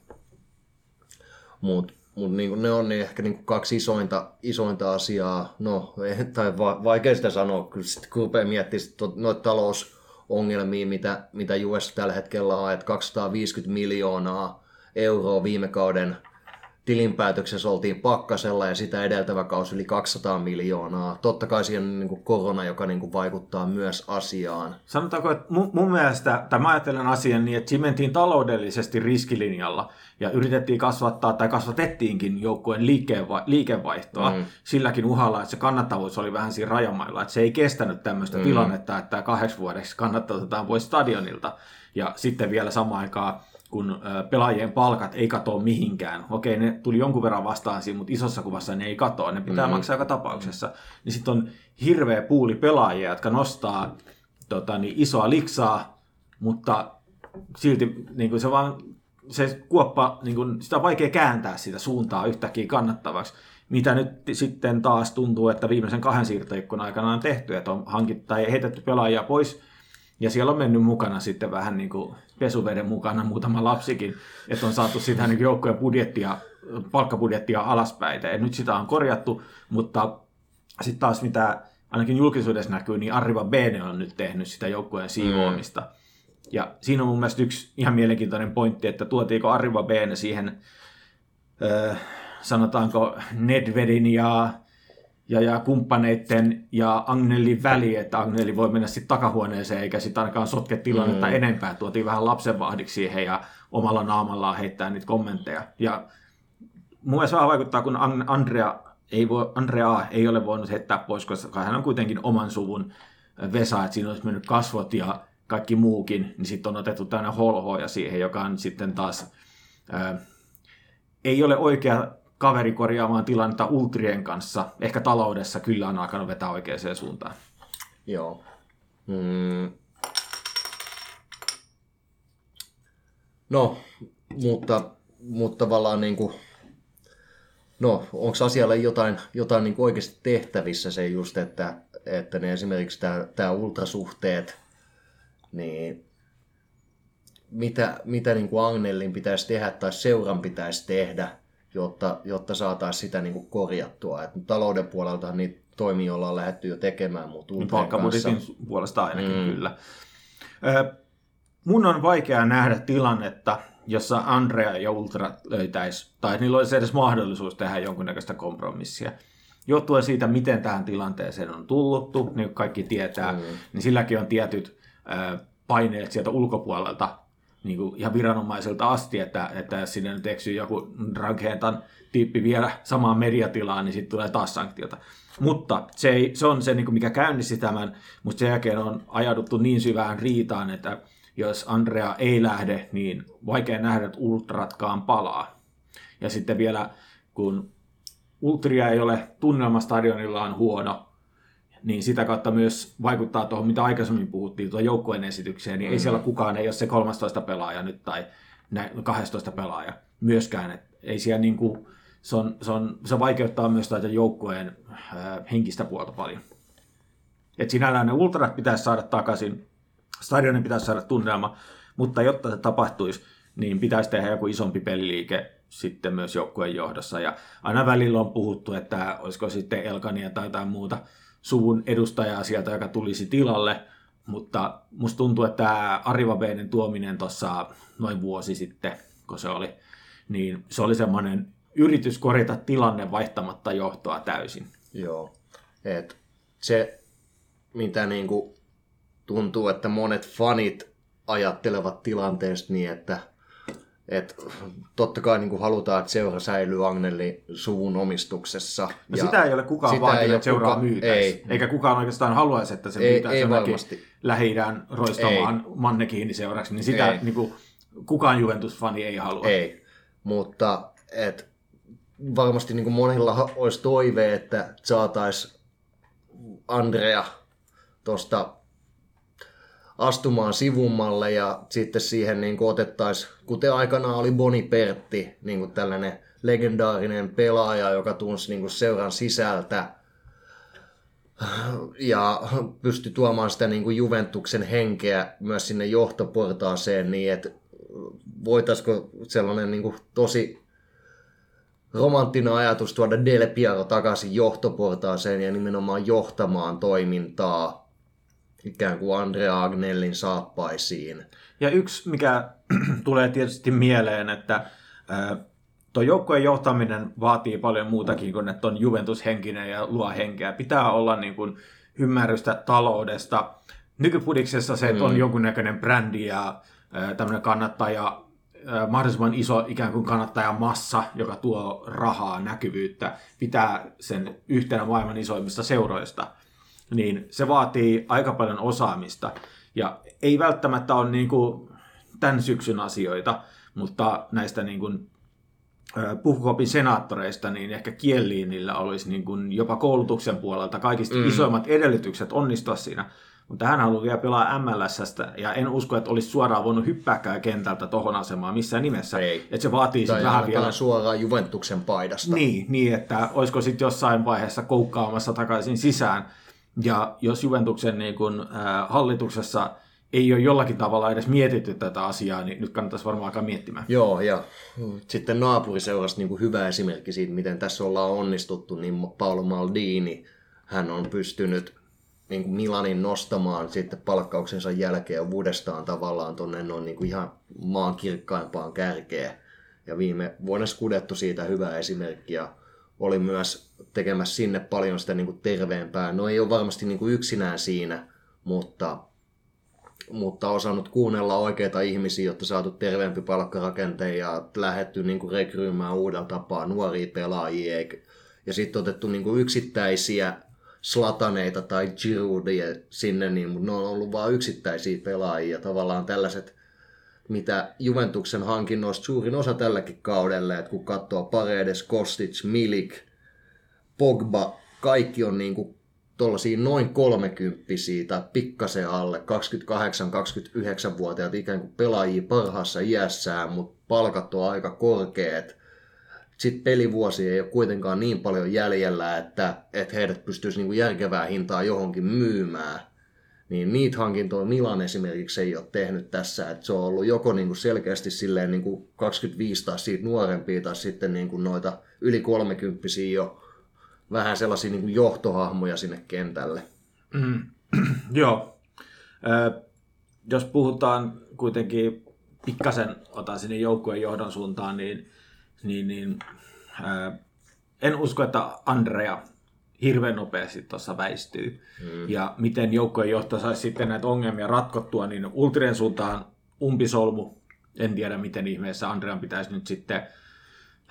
[SPEAKER 2] Mutta mut niinku ne on niin ehkä niinku kaksi isointa, isointa asiaa. No, tai va, vaikea sitä sanoa, kyllä sit, kun miettimään sit noita talousongelmia, mitä, mitä US tällä hetkellä on, että 250 miljoonaa euroa viime kauden tilinpäätöksessä oltiin pakkasella ja sitä edeltävä kausi yli 200 miljoonaa. Totta kai siihen on niin korona, joka niin vaikuttaa myös asiaan.
[SPEAKER 3] Sanotaanko, että mun, mun mielestä, tai mä ajattelen asian niin, että siinä mentiin taloudellisesti riskilinjalla ja yritettiin kasvattaa, tai kasvatettiinkin joukkueen liikeva- liikevaihtoa mm. silläkin uhalla, että se kannattavuus oli vähän siinä rajamailla, että se ei kestänyt tämmöistä mm. tilannetta, että kahdeksi vuodeksi kannattavuutetaan pois stadionilta, ja sitten vielä samaan aikaan kun pelaajien palkat ei katoa mihinkään. Okei, ne tuli jonkun verran vastaan siinä, mutta isossa kuvassa ne ei katoa, ne pitää mm. maksaa joka tapauksessa. Niin sitten on hirveä puuli pelaajia, jotka nostaa tota, niin isoa liksaa, mutta silti niin kuin se vaan se kuoppa, niin kuin, sitä on vaikea kääntää sitä suuntaa yhtäkkiä kannattavaksi, mitä nyt sitten taas tuntuu, että viimeisen kahden siirtoikkunan aikana on tehty, että on hankittu tai heitetty pelaajia pois, ja siellä on mennyt mukana sitten vähän niin kuin pesuveden mukana muutama lapsikin, että on saatu sitä niin joukkojen budjettia, palkkabudjettia alaspäin. Ja nyt sitä on korjattu, mutta sitten taas mitä ainakin julkisuudessa näkyy, niin Arriva Bene on nyt tehnyt sitä joukkueen siivoamista. Ja siinä on mun mielestä yksi ihan mielenkiintoinen pointti, että tuotiinko Arriva Bene siihen, ö, sanotaanko Nedvedin ja, ja, ja kumppaneiden ja Agnellin väli, että Agnelli voi mennä sitten takahuoneeseen eikä sitten ainakaan sotke tilannetta mm. enempää. Tuotiin vähän lapsenvahdiksi siihen ja omalla naamallaan heittää niitä kommentteja. Ja mun mielestä vähän vaikuttaa, kun An- Andrea ei, voi, Andrea ei ole voinut heittää pois, koska hän on kuitenkin oman suvun Vesa, että siinä olisi mennyt kasvot ja kaikki muukin, niin sitten on otettu tämmöinen holhoja siihen, joka on sitten taas ää, ei ole oikea kaveri korjaamaan tilannetta ultrien kanssa. Ehkä taloudessa kyllä on alkanut vetää oikeaan suuntaan.
[SPEAKER 2] Joo. Mm. No, mutta, mutta tavallaan niin kuin, no, onko asialle jotain, jotain niin oikeasti tehtävissä se just, että, että ne esimerkiksi tämä, tämä ultrasuhteet, niin mitä, mitä niin kuin Agnellin pitäisi tehdä tai seuran pitäisi tehdä, jotta, jotta saataisiin sitä niin kuin korjattua. Et talouden puolelta niitä toimia ollaan lähdetty jo tekemään, mutta
[SPEAKER 3] Niin
[SPEAKER 2] kanssa...
[SPEAKER 3] puolesta ainakin
[SPEAKER 2] Mm.
[SPEAKER 3] kyllä. Ö, mun on vaikea nähdä tilannetta, jossa Andrea ja Ultra löytäisi, tai niillä olisi edes mahdollisuus tehdä jonkunnäköistä kompromissia. Johtuen siitä, miten tähän tilanteeseen on tulluttu, niin kuin kaikki tietää,
[SPEAKER 2] mm.
[SPEAKER 3] niin silläkin on tietyt ö, paineet sieltä ulkopuolelta, niin kuin ihan viranomaiselta asti, että, että jos sinne nyt eksyy joku Draghentan tyyppi vielä samaan mediatilaan, niin sitten tulee taas sanktiota. Mutta se, ei, se on se, niin kuin mikä käynnisti tämän, mutta sen jälkeen on ajauduttu niin syvään riitaan, että jos Andrea ei lähde, niin vaikea nähdä, että ultratkaan palaa. Ja sitten vielä, kun ultria ei ole tunnelma stadionillaan huono, niin sitä kautta myös vaikuttaa tuohon, mitä aikaisemmin puhuttiin, tuon joukkueen esitykseen, niin mm. ei siellä kukaan, ei ole se 13 pelaaja nyt tai nä- 12 pelaaja myöskään. Et ei siellä niin kuin, se, on, se, on, se vaikeuttaa myös tätä joukkueen äh, henkistä puolta paljon. Et sinällään ne ultrat pitäisi saada takaisin, stadionin pitäisi saada tunnelma, mutta jotta se tapahtuisi, niin pitäisi tehdä joku isompi peliliike sitten myös joukkueen johdossa. Ja aina välillä on puhuttu, että olisiko sitten Elkania tai jotain muuta suvun edustajaa sieltä, joka tulisi tilalle, mutta musta tuntuu, että tämä Ariva Beinen tuominen tuossa noin vuosi sitten, kun se oli, niin se oli semmoinen yritys korjata tilanne vaihtamatta johtoa täysin.
[SPEAKER 2] Joo. Et se, mitä niin kuin tuntuu, että monet fanit ajattelevat tilanteesta niin, että et totta kai niin halutaan, että seura säilyy Agnelli suvun omistuksessa.
[SPEAKER 3] No ja sitä ei ole kukaan vaatinut, että seuraa
[SPEAKER 2] kuka-
[SPEAKER 3] myytäisi.
[SPEAKER 2] ei.
[SPEAKER 3] Eikä kukaan oikeastaan haluaisi, että se
[SPEAKER 2] Ei-
[SPEAKER 3] myytäisi jonnekin. Lähi-idän roistamaan mannekiiniseuraksi. Niin sitä
[SPEAKER 2] Ei.
[SPEAKER 3] niin kuin, kukaan Juventus-fani ei halua.
[SPEAKER 2] Ei, mutta et, varmasti niin monilla olisi toive, että saataisiin Andrea tuosta astumaan sivummalle ja sitten siihen niin otettaisiin, kuten aikanaan oli Boni Pertti, niin kuin tällainen legendaarinen pelaaja, joka tunsi niin kuin seuran sisältä ja pystyi tuomaan sitä niin kuin Juventuksen henkeä myös sinne johtoportaaseen niin, että voitaisiko sellainen niin kuin tosi romanttinen ajatus tuoda Del Piero takaisin johtoportaaseen ja nimenomaan johtamaan toimintaa ikään kuin Andrea Agnellin saappaisiin.
[SPEAKER 3] Ja yksi, mikä tulee tietysti mieleen, että tuo joukkojen johtaminen vaatii paljon muutakin kuin, että on Juventus-henkinen ja luo henkeä. Pitää olla niin kuin ymmärrystä taloudesta. Nykypudiksessa se, että on
[SPEAKER 2] Mm.
[SPEAKER 3] jonkunnäköinen brändi ja tämmöinen kannattaja, mahdollisimman iso ikään kuin kannattajamassa, joka tuo rahaa, näkyvyyttä, pitää sen yhtenä maailman isoimmista seuroista, niin se vaatii aika paljon osaamista. Ja ei välttämättä ole niin kuin tämän syksyn asioita, mutta näistä niin kuin puhukopin senaattoreista, niin ehkä Kielliinillä olisi niin kuin jopa koulutuksen puolelta kaikista mm. isoimmat edellytykset onnistua siinä. Mutta hän haluaa vielä pelaa MLSstä, ja en usko, että olisi suoraan voinut hyppääkään kentältä tohon asemaan missään nimessä.
[SPEAKER 2] Ei.
[SPEAKER 3] Että se vaatii sitten vähän vielä...
[SPEAKER 2] suoraan Juventuksen paidasta.
[SPEAKER 3] Niin, niin, että olisiko sitten jossain vaiheessa koukkaamassa takaisin sisään. Ja jos Juventuksen niin kun, äh, hallituksessa ei ole jollakin tavalla edes mietitty tätä asiaa, niin nyt kannattaisi varmaan alkaa miettimään.
[SPEAKER 2] Joo, ja sitten naapuriseurasta niin kuin hyvä esimerkki siitä, miten tässä ollaan onnistuttu, niin Paolo Maldini, hän on pystynyt niin kuin Milanin nostamaan sitten palkkauksensa jälkeen uudestaan tavallaan tuonne noin niin kuin ihan maan kirkkaimpaan kärkeen. Ja viime vuonna Scudetto siitä hyvä esimerkki ja oli myös tekemässä sinne paljon sitä niin kuin terveempää. No ei ole varmasti niin kuin yksinään siinä, mutta mutta osannut kuunnella oikeita ihmisiä, jotta saatu terveempi palkkarakente ja lähetty niin kuin rekryymään uudella tapaa nuoria pelaajia. Ja sitten otettu niin kuin yksittäisiä slataneita tai Giroudia sinne, niin, mutta ne on ollut vain yksittäisiä pelaajia. Tavallaan tällaiset, mitä Juventuksen hankinnoista suurin osa tälläkin kaudella, että kun katsoo Paredes, Kostic, Milik, Pogba, kaikki on niin kuin noin kolmekymppisiä tai pikkasen alle 28-29-vuotiaat ikään kuin pelaajia parhaassa iässään, mutta palkat on aika korkeat. sitten pelivuosi ei ole kuitenkaan niin paljon jäljellä, että, että heidät pystyisi niin kuin järkevää hintaa johonkin myymään. Niin niitä hankintoja Milan esimerkiksi ei ole tehnyt tässä, että se on ollut joko niin kuin selkeästi silleen niin kuin 25 tai siitä nuorempia tai sitten niin kuin noita yli 30 jo vähän sellaisia niin kuin johtohahmoja sinne kentälle.
[SPEAKER 3] Mm. Joo. Ö, jos puhutaan kuitenkin pikkasen, otan sinne joukkueen johdon suuntaan, niin, niin, niin ö, en usko, että Andrea hirveän nopeasti tuossa väistyy. Mm. Ja miten joukkojen johto saisi sitten näitä ongelmia ratkottua, niin Ultrien suuntaan umpisolmu. En tiedä, miten ihmeessä Andrean pitäisi nyt sitten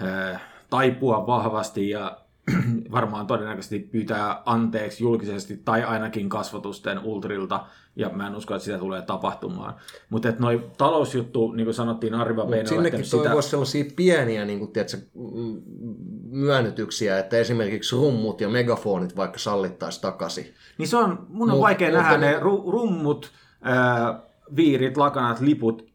[SPEAKER 3] ö, taipua vahvasti ja varmaan todennäköisesti pyytää anteeksi julkisesti tai ainakin kasvatusten ultrilta, ja mä en usko, että sitä tulee tapahtumaan. Mutta noin talousjuttu, niin kuin sanottiin, Arriva
[SPEAKER 2] Mut sinnekin toivoisi sitä... sellaisia pieniä niin kuin, tiedätkö, myönnytyksiä, että esimerkiksi rummut ja megafonit vaikka sallittaisi takaisin.
[SPEAKER 3] Niin se on, mun on Mut, vaikea nähdä ne rummut, ää, viirit, lakanat, liput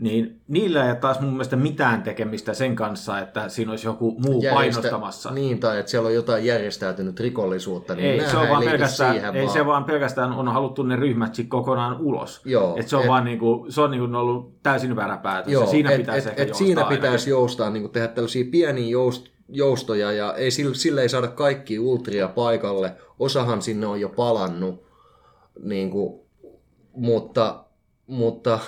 [SPEAKER 3] niin niillä ei taas mun mielestä mitään tekemistä sen kanssa, että siinä olisi joku muu Järjestä, painostamassa.
[SPEAKER 2] Niin, tai että siellä on jotain järjestäytynyt rikollisuutta, niin
[SPEAKER 3] ei, se on vaan pelkästään, siihen ei vaan. se vaan pelkästään on haluttu ne ryhmät kokonaan ulos. Joo, et se on et, vaan niinku, se on niinku ollut täysin väärä päätös. Joo, siinä et, pitäisi et, et
[SPEAKER 2] siinä pitäisi joustaa, niinku tehdä tällaisia pieniä joust, joustoja, ja ei, sille, sille ei saada kaikki ultria paikalle. Osahan sinne on jo palannut, niinku, mutta, mutta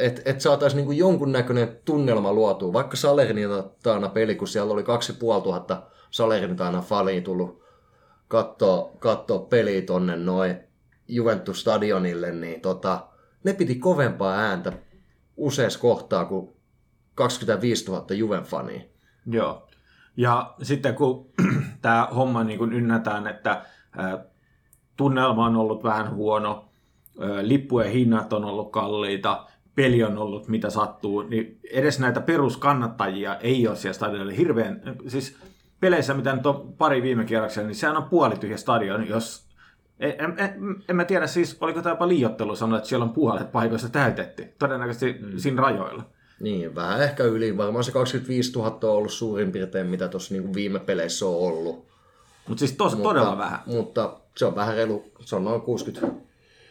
[SPEAKER 2] että et saataisiin niinku jonkunnäköinen tunnelma luotua. Vaikka Salernitana peli, kun siellä oli 2500 Salernitana fania tullut katsoa, katsoa peliä tonne noin Juventus-stadionille, niin tota, ne piti kovempaa ääntä useassa kohtaa kuin 25 000 Juven-fania.
[SPEAKER 3] Joo. Ja sitten kun tämä homma niin kun ynnätään, että tunnelma on ollut vähän huono, lippujen hinnat on ollut kalliita, peli on ollut mitä sattuu, niin edes näitä peruskannattajia ei ole siellä stadionilla hirveän, siis peleissä, mitä nyt on pari viime kierroksella, niin sehän on puolityhjä stadion, jos en, en, en, mä tiedä siis, oliko tämä jopa liiottelu sanoa, että siellä on puolet paikoista täytetty, todennäköisesti mm. siinä rajoilla.
[SPEAKER 2] Niin, vähän ehkä yli. Varmaan se 25 000 on ollut suurin piirtein, mitä tuossa niin viime peleissä on ollut.
[SPEAKER 3] Mut siis tos, mutta todella vähän.
[SPEAKER 2] Mutta se on vähän reilu, se on noin 60,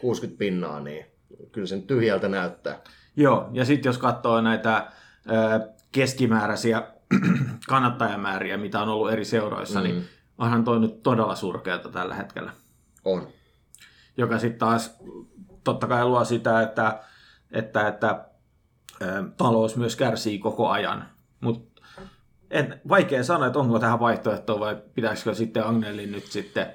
[SPEAKER 2] 60 pinnaa, niin kyllä sen tyhjältä näyttää.
[SPEAKER 3] Joo, ja sitten jos katsoo näitä ö, keskimääräisiä kannattajamääriä, mitä on ollut eri seuroissa, niin mm. niin onhan toi nyt todella surkeata tällä hetkellä.
[SPEAKER 2] On.
[SPEAKER 3] Joka sitten taas totta kai luo sitä, että, että, että ö, talous myös kärsii koko ajan. Mutta vaikea sanoa, että onko tähän vaihtoehtoa vai pitäisikö sitten Agnelin nyt sitten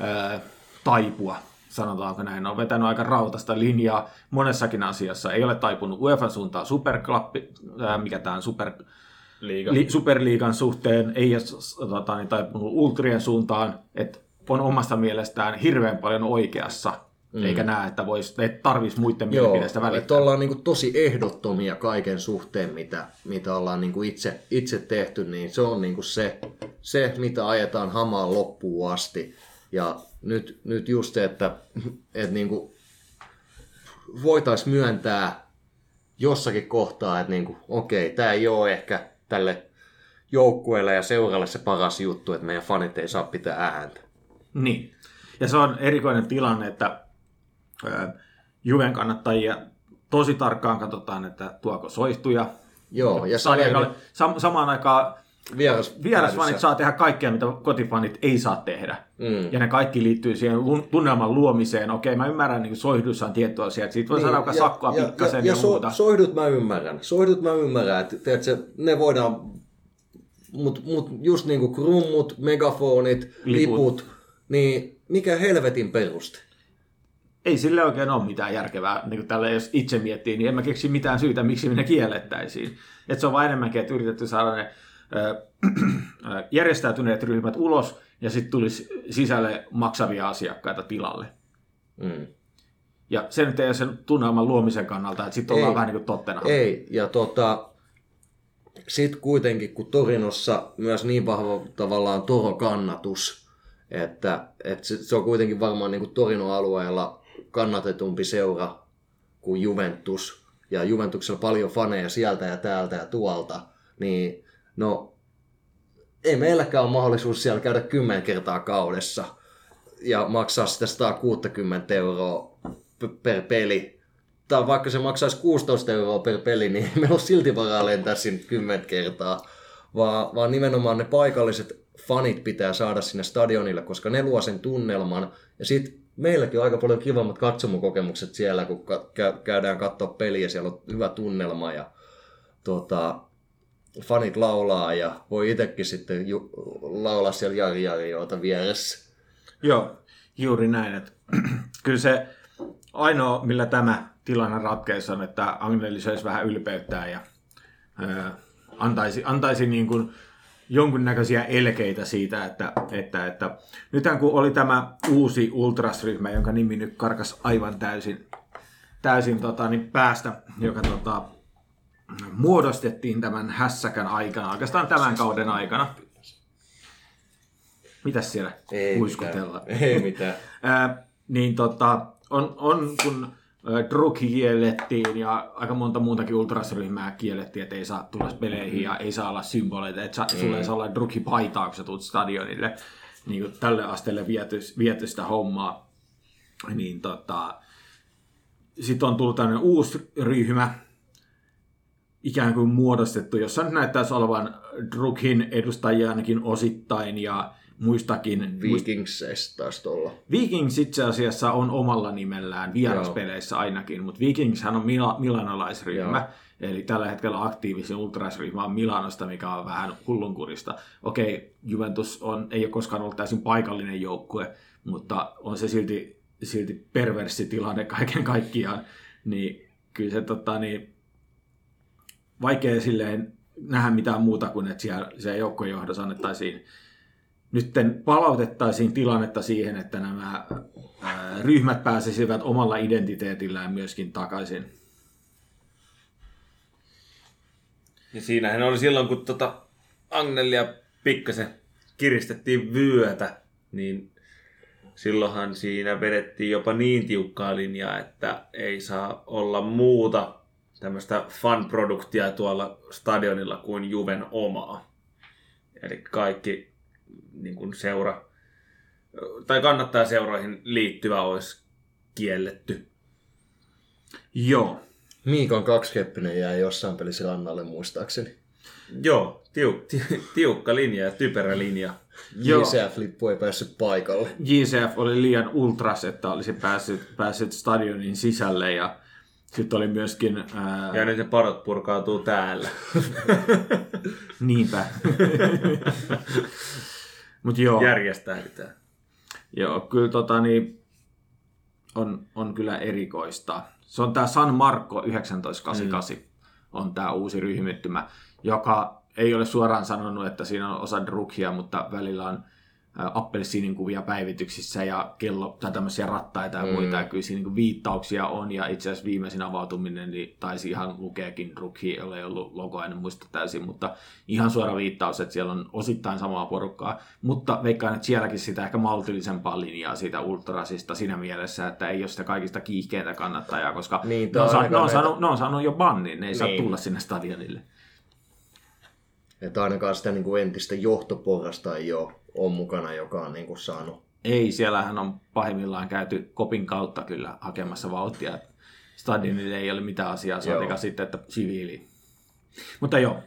[SPEAKER 3] ö, taipua sanotaanko näin, on vetänyt aika rautasta linjaa monessakin asiassa. Ei ole taipunut UEFA suuntaan superklappi, äh, mikä tämä on super, Liiga. Li, superliigan suhteen, ei ole tota, niin, taipunut ultrien suuntaan, että on omasta mielestään hirveän paljon oikeassa, mm. eikä näe, että voisi, että tarvitsisi muiden mielipideistä välittää. Että
[SPEAKER 2] ollaan niin kuin tosi ehdottomia kaiken suhteen, mitä, mitä ollaan niin kuin itse, itse tehty, niin se on niin kuin se, se, mitä ajetaan hamaan loppuun asti. Ja nyt, nyt just se, että, että niin kuin voitaisiin myöntää jossakin kohtaa, että niin kuin, okei, tämä ei ole ehkä tälle joukkueelle ja seuralle se paras juttu, että meidän fanit ei saa pitää ääntä.
[SPEAKER 3] Niin. Ja se on erikoinen tilanne, että Juven kannattajia tosi tarkkaan katsotaan, että tuoko soihtuja.
[SPEAKER 2] Joo, ja
[SPEAKER 3] Salerni... sam- samaan aikaan Vieras, Vierasfanit saa tehdä kaikkea, mitä kotifanit ei saa tehdä. Mm. Ja ne kaikki liittyy siihen tunnelman luomiseen. Okei, mä ymmärrän, niin soihdussa on tietty asia, että siitä voi niin, saada sakkoa ja, pikkasen ja, ja, ja, muuta.
[SPEAKER 2] So, soihdut mä ymmärrän. Soihdut mä ymmärrän, että tiedätkö, ne voidaan, mutta mut just niin kuin krummut, megafonit, liput. liput, niin mikä helvetin peruste?
[SPEAKER 3] Ei sille oikein ole mitään järkevää, niin kuin tälle, jos itse miettii, niin en mä keksi mitään syytä, miksi ne kiellettäisiin. Et se on vain enemmänkin, että yritetty saada ne järjestäytyneet ryhmät ulos ja sitten tulisi sisälle maksavia asiakkaita tilalle. Mm. Ja se nyt ei ole sen tunnelman luomisen kannalta, että sitten ollaan vähän niin kuin tottena.
[SPEAKER 2] Ei, ja tota, sitten kuitenkin, kun Torinossa myös niin vahva tavallaan Toro-kannatus, että, että se, se on kuitenkin varmaan niin kuin Torino-alueella kannatetumpi seura kuin Juventus, ja Juventuksella paljon faneja sieltä ja täältä ja tuolta, niin No, ei meilläkään ole mahdollisuus siellä käydä 10 kertaa kaudessa ja maksaa sitä 160 euroa per peli. Tai vaikka se maksaisi 16 euroa per peli, niin meillä on silti varaa lentää sinne 10 kertaa. Vaan, vaan nimenomaan ne paikalliset fanit pitää saada sinne stadionille, koska ne luo sen tunnelman. Ja sitten meilläkin on aika paljon kivammat katsomukokemukset siellä, kun käydään katsoa peliä, siellä on hyvä tunnelma ja tota, fanit laulaa ja voi itsekin sitten ju- laulaa siellä Jari Jarjoota vieressä.
[SPEAKER 3] Joo, juuri näin. Että, kyllä se ainoa, millä tämä tilanne ratkeisi on, että Agnelli söisi vähän ylpeyttää ja ää, antaisi, antaisi niin kuin jonkunnäköisiä elkeitä siitä, että, että, että nythän kun oli tämä uusi ultrasryhmä, jonka nimi nyt karkas aivan täysin, täysin tota, niin päästä, joka tota, muodostettiin tämän hässäkän aikana, oikeastaan tämän kauden aikana. Mitäs siellä kuiskutellaan?
[SPEAKER 2] mitään. Ei mitään.
[SPEAKER 3] Ää, niin tota, on, on kun Druk kiellettiin ja aika monta muutakin ultrasryhmää kiellettiin, että ei saa tulla peleihin ja ei saa olla symboleita, että sa, sulla ei saa olla Druki paitaa, kun sä tulet stadionille. Niin kuin tälle asteelle viety, viety sitä hommaa. Niin tota, sitten on tullut tämmöinen uusi ryhmä, ikään kuin muodostettu, jossa nyt näyttäisi olevan Drukin edustajia ainakin osittain ja muistakin, muist-
[SPEAKER 2] Vikingsseistä taisi olla.
[SPEAKER 3] Vikings itse asiassa on omalla nimellään vieraspeleissä ainakin, mutta Vikingshän on Mila- milanolaisryhmä. Eli tällä hetkellä aktiivisin ultrasryhmä on Milanosta, mikä on vähän hullunkurista. Okei, Juventus on, ei ole koskaan ollut täysin paikallinen joukkue, mutta on se silti, silti perversi tilanne kaiken kaikkiaan. Niin kyllä se tota, niin, vaikea silleen nähdä mitään muuta kuin, että siellä se joukkojen johdossa annettaisiin nytten palautettaisiin tilannetta siihen, että nämä ryhmät pääsisivät omalla identiteetillään myöskin takaisin.
[SPEAKER 1] Ja siinähän oli silloin, kun tota Agnelia pikkasen kiristettiin vyötä, niin silloinhan siinä vedettiin jopa niin tiukkaa linjaa, että ei saa olla muuta tämmöistä fan-produktia tuolla stadionilla kuin Juven omaa. Eli kaikki niin kuin seura, tai kannattaa seuroihin liittyvä olisi kielletty.
[SPEAKER 3] Joo.
[SPEAKER 2] Miikon kaksikeppinen jäi jossain pelissä rannalle muistaakseni.
[SPEAKER 1] Joo, tiu, ti, tiukka linja ja typerä linja.
[SPEAKER 2] JCF-lippu ei päässyt paikalle.
[SPEAKER 3] JCF oli liian ultras, että olisi päässyt, päässyt stadionin sisälle ja sitten oli myöskin... Ää,
[SPEAKER 1] Ja nyt ne padot purkautuu täällä.
[SPEAKER 3] niinpä. Mutta joo.
[SPEAKER 1] Järjestäydytään.
[SPEAKER 3] Joo, kyllä tota, niin, on, on kyllä erikoista. Se on tämä San Marco 1988, mm. on tämä uusi ryhmittymä, joka ei ole suoraan sanonut, että siinä on osa drukia, mutta välillä on ä, appelsiinin kuvia päivityksissä ja kello tai tämmöisiä rattaita ja
[SPEAKER 2] Mm.
[SPEAKER 3] muita. Ja kyllä siinä niin viittauksia on ja itse asiassa viimeisin avautuminen niin taisi ihan lukeekin jolla ei ollut logoa, en muista täysin, mutta ihan suora viittaus, että siellä on osittain samaa porukkaa, mutta veikkaan, että sielläkin sitä ehkä maltillisempaa linjaa siitä ultrasista siinä mielessä, että ei ole sitä kaikista kiihkeintä kannattajaa, koska
[SPEAKER 2] Niin,
[SPEAKER 3] ne, on,
[SPEAKER 2] on
[SPEAKER 3] sa-
[SPEAKER 2] aika
[SPEAKER 3] ne, on saanut, ne on saanut jo bannin, ne ei saa
[SPEAKER 2] Niin.
[SPEAKER 3] tulla sinne stadionille.
[SPEAKER 2] Että ainakaan sitä niin kuin entistä johtoporrasta ei ole, ole mukana, joka on niin kuin saanut.
[SPEAKER 3] Ei, siellähän on pahimmillaan käyty kopin kautta kyllä hakemassa vauhtia. Stadionille ei ole mitään asiaa, saatika sitten, että siviili. Mutta joo,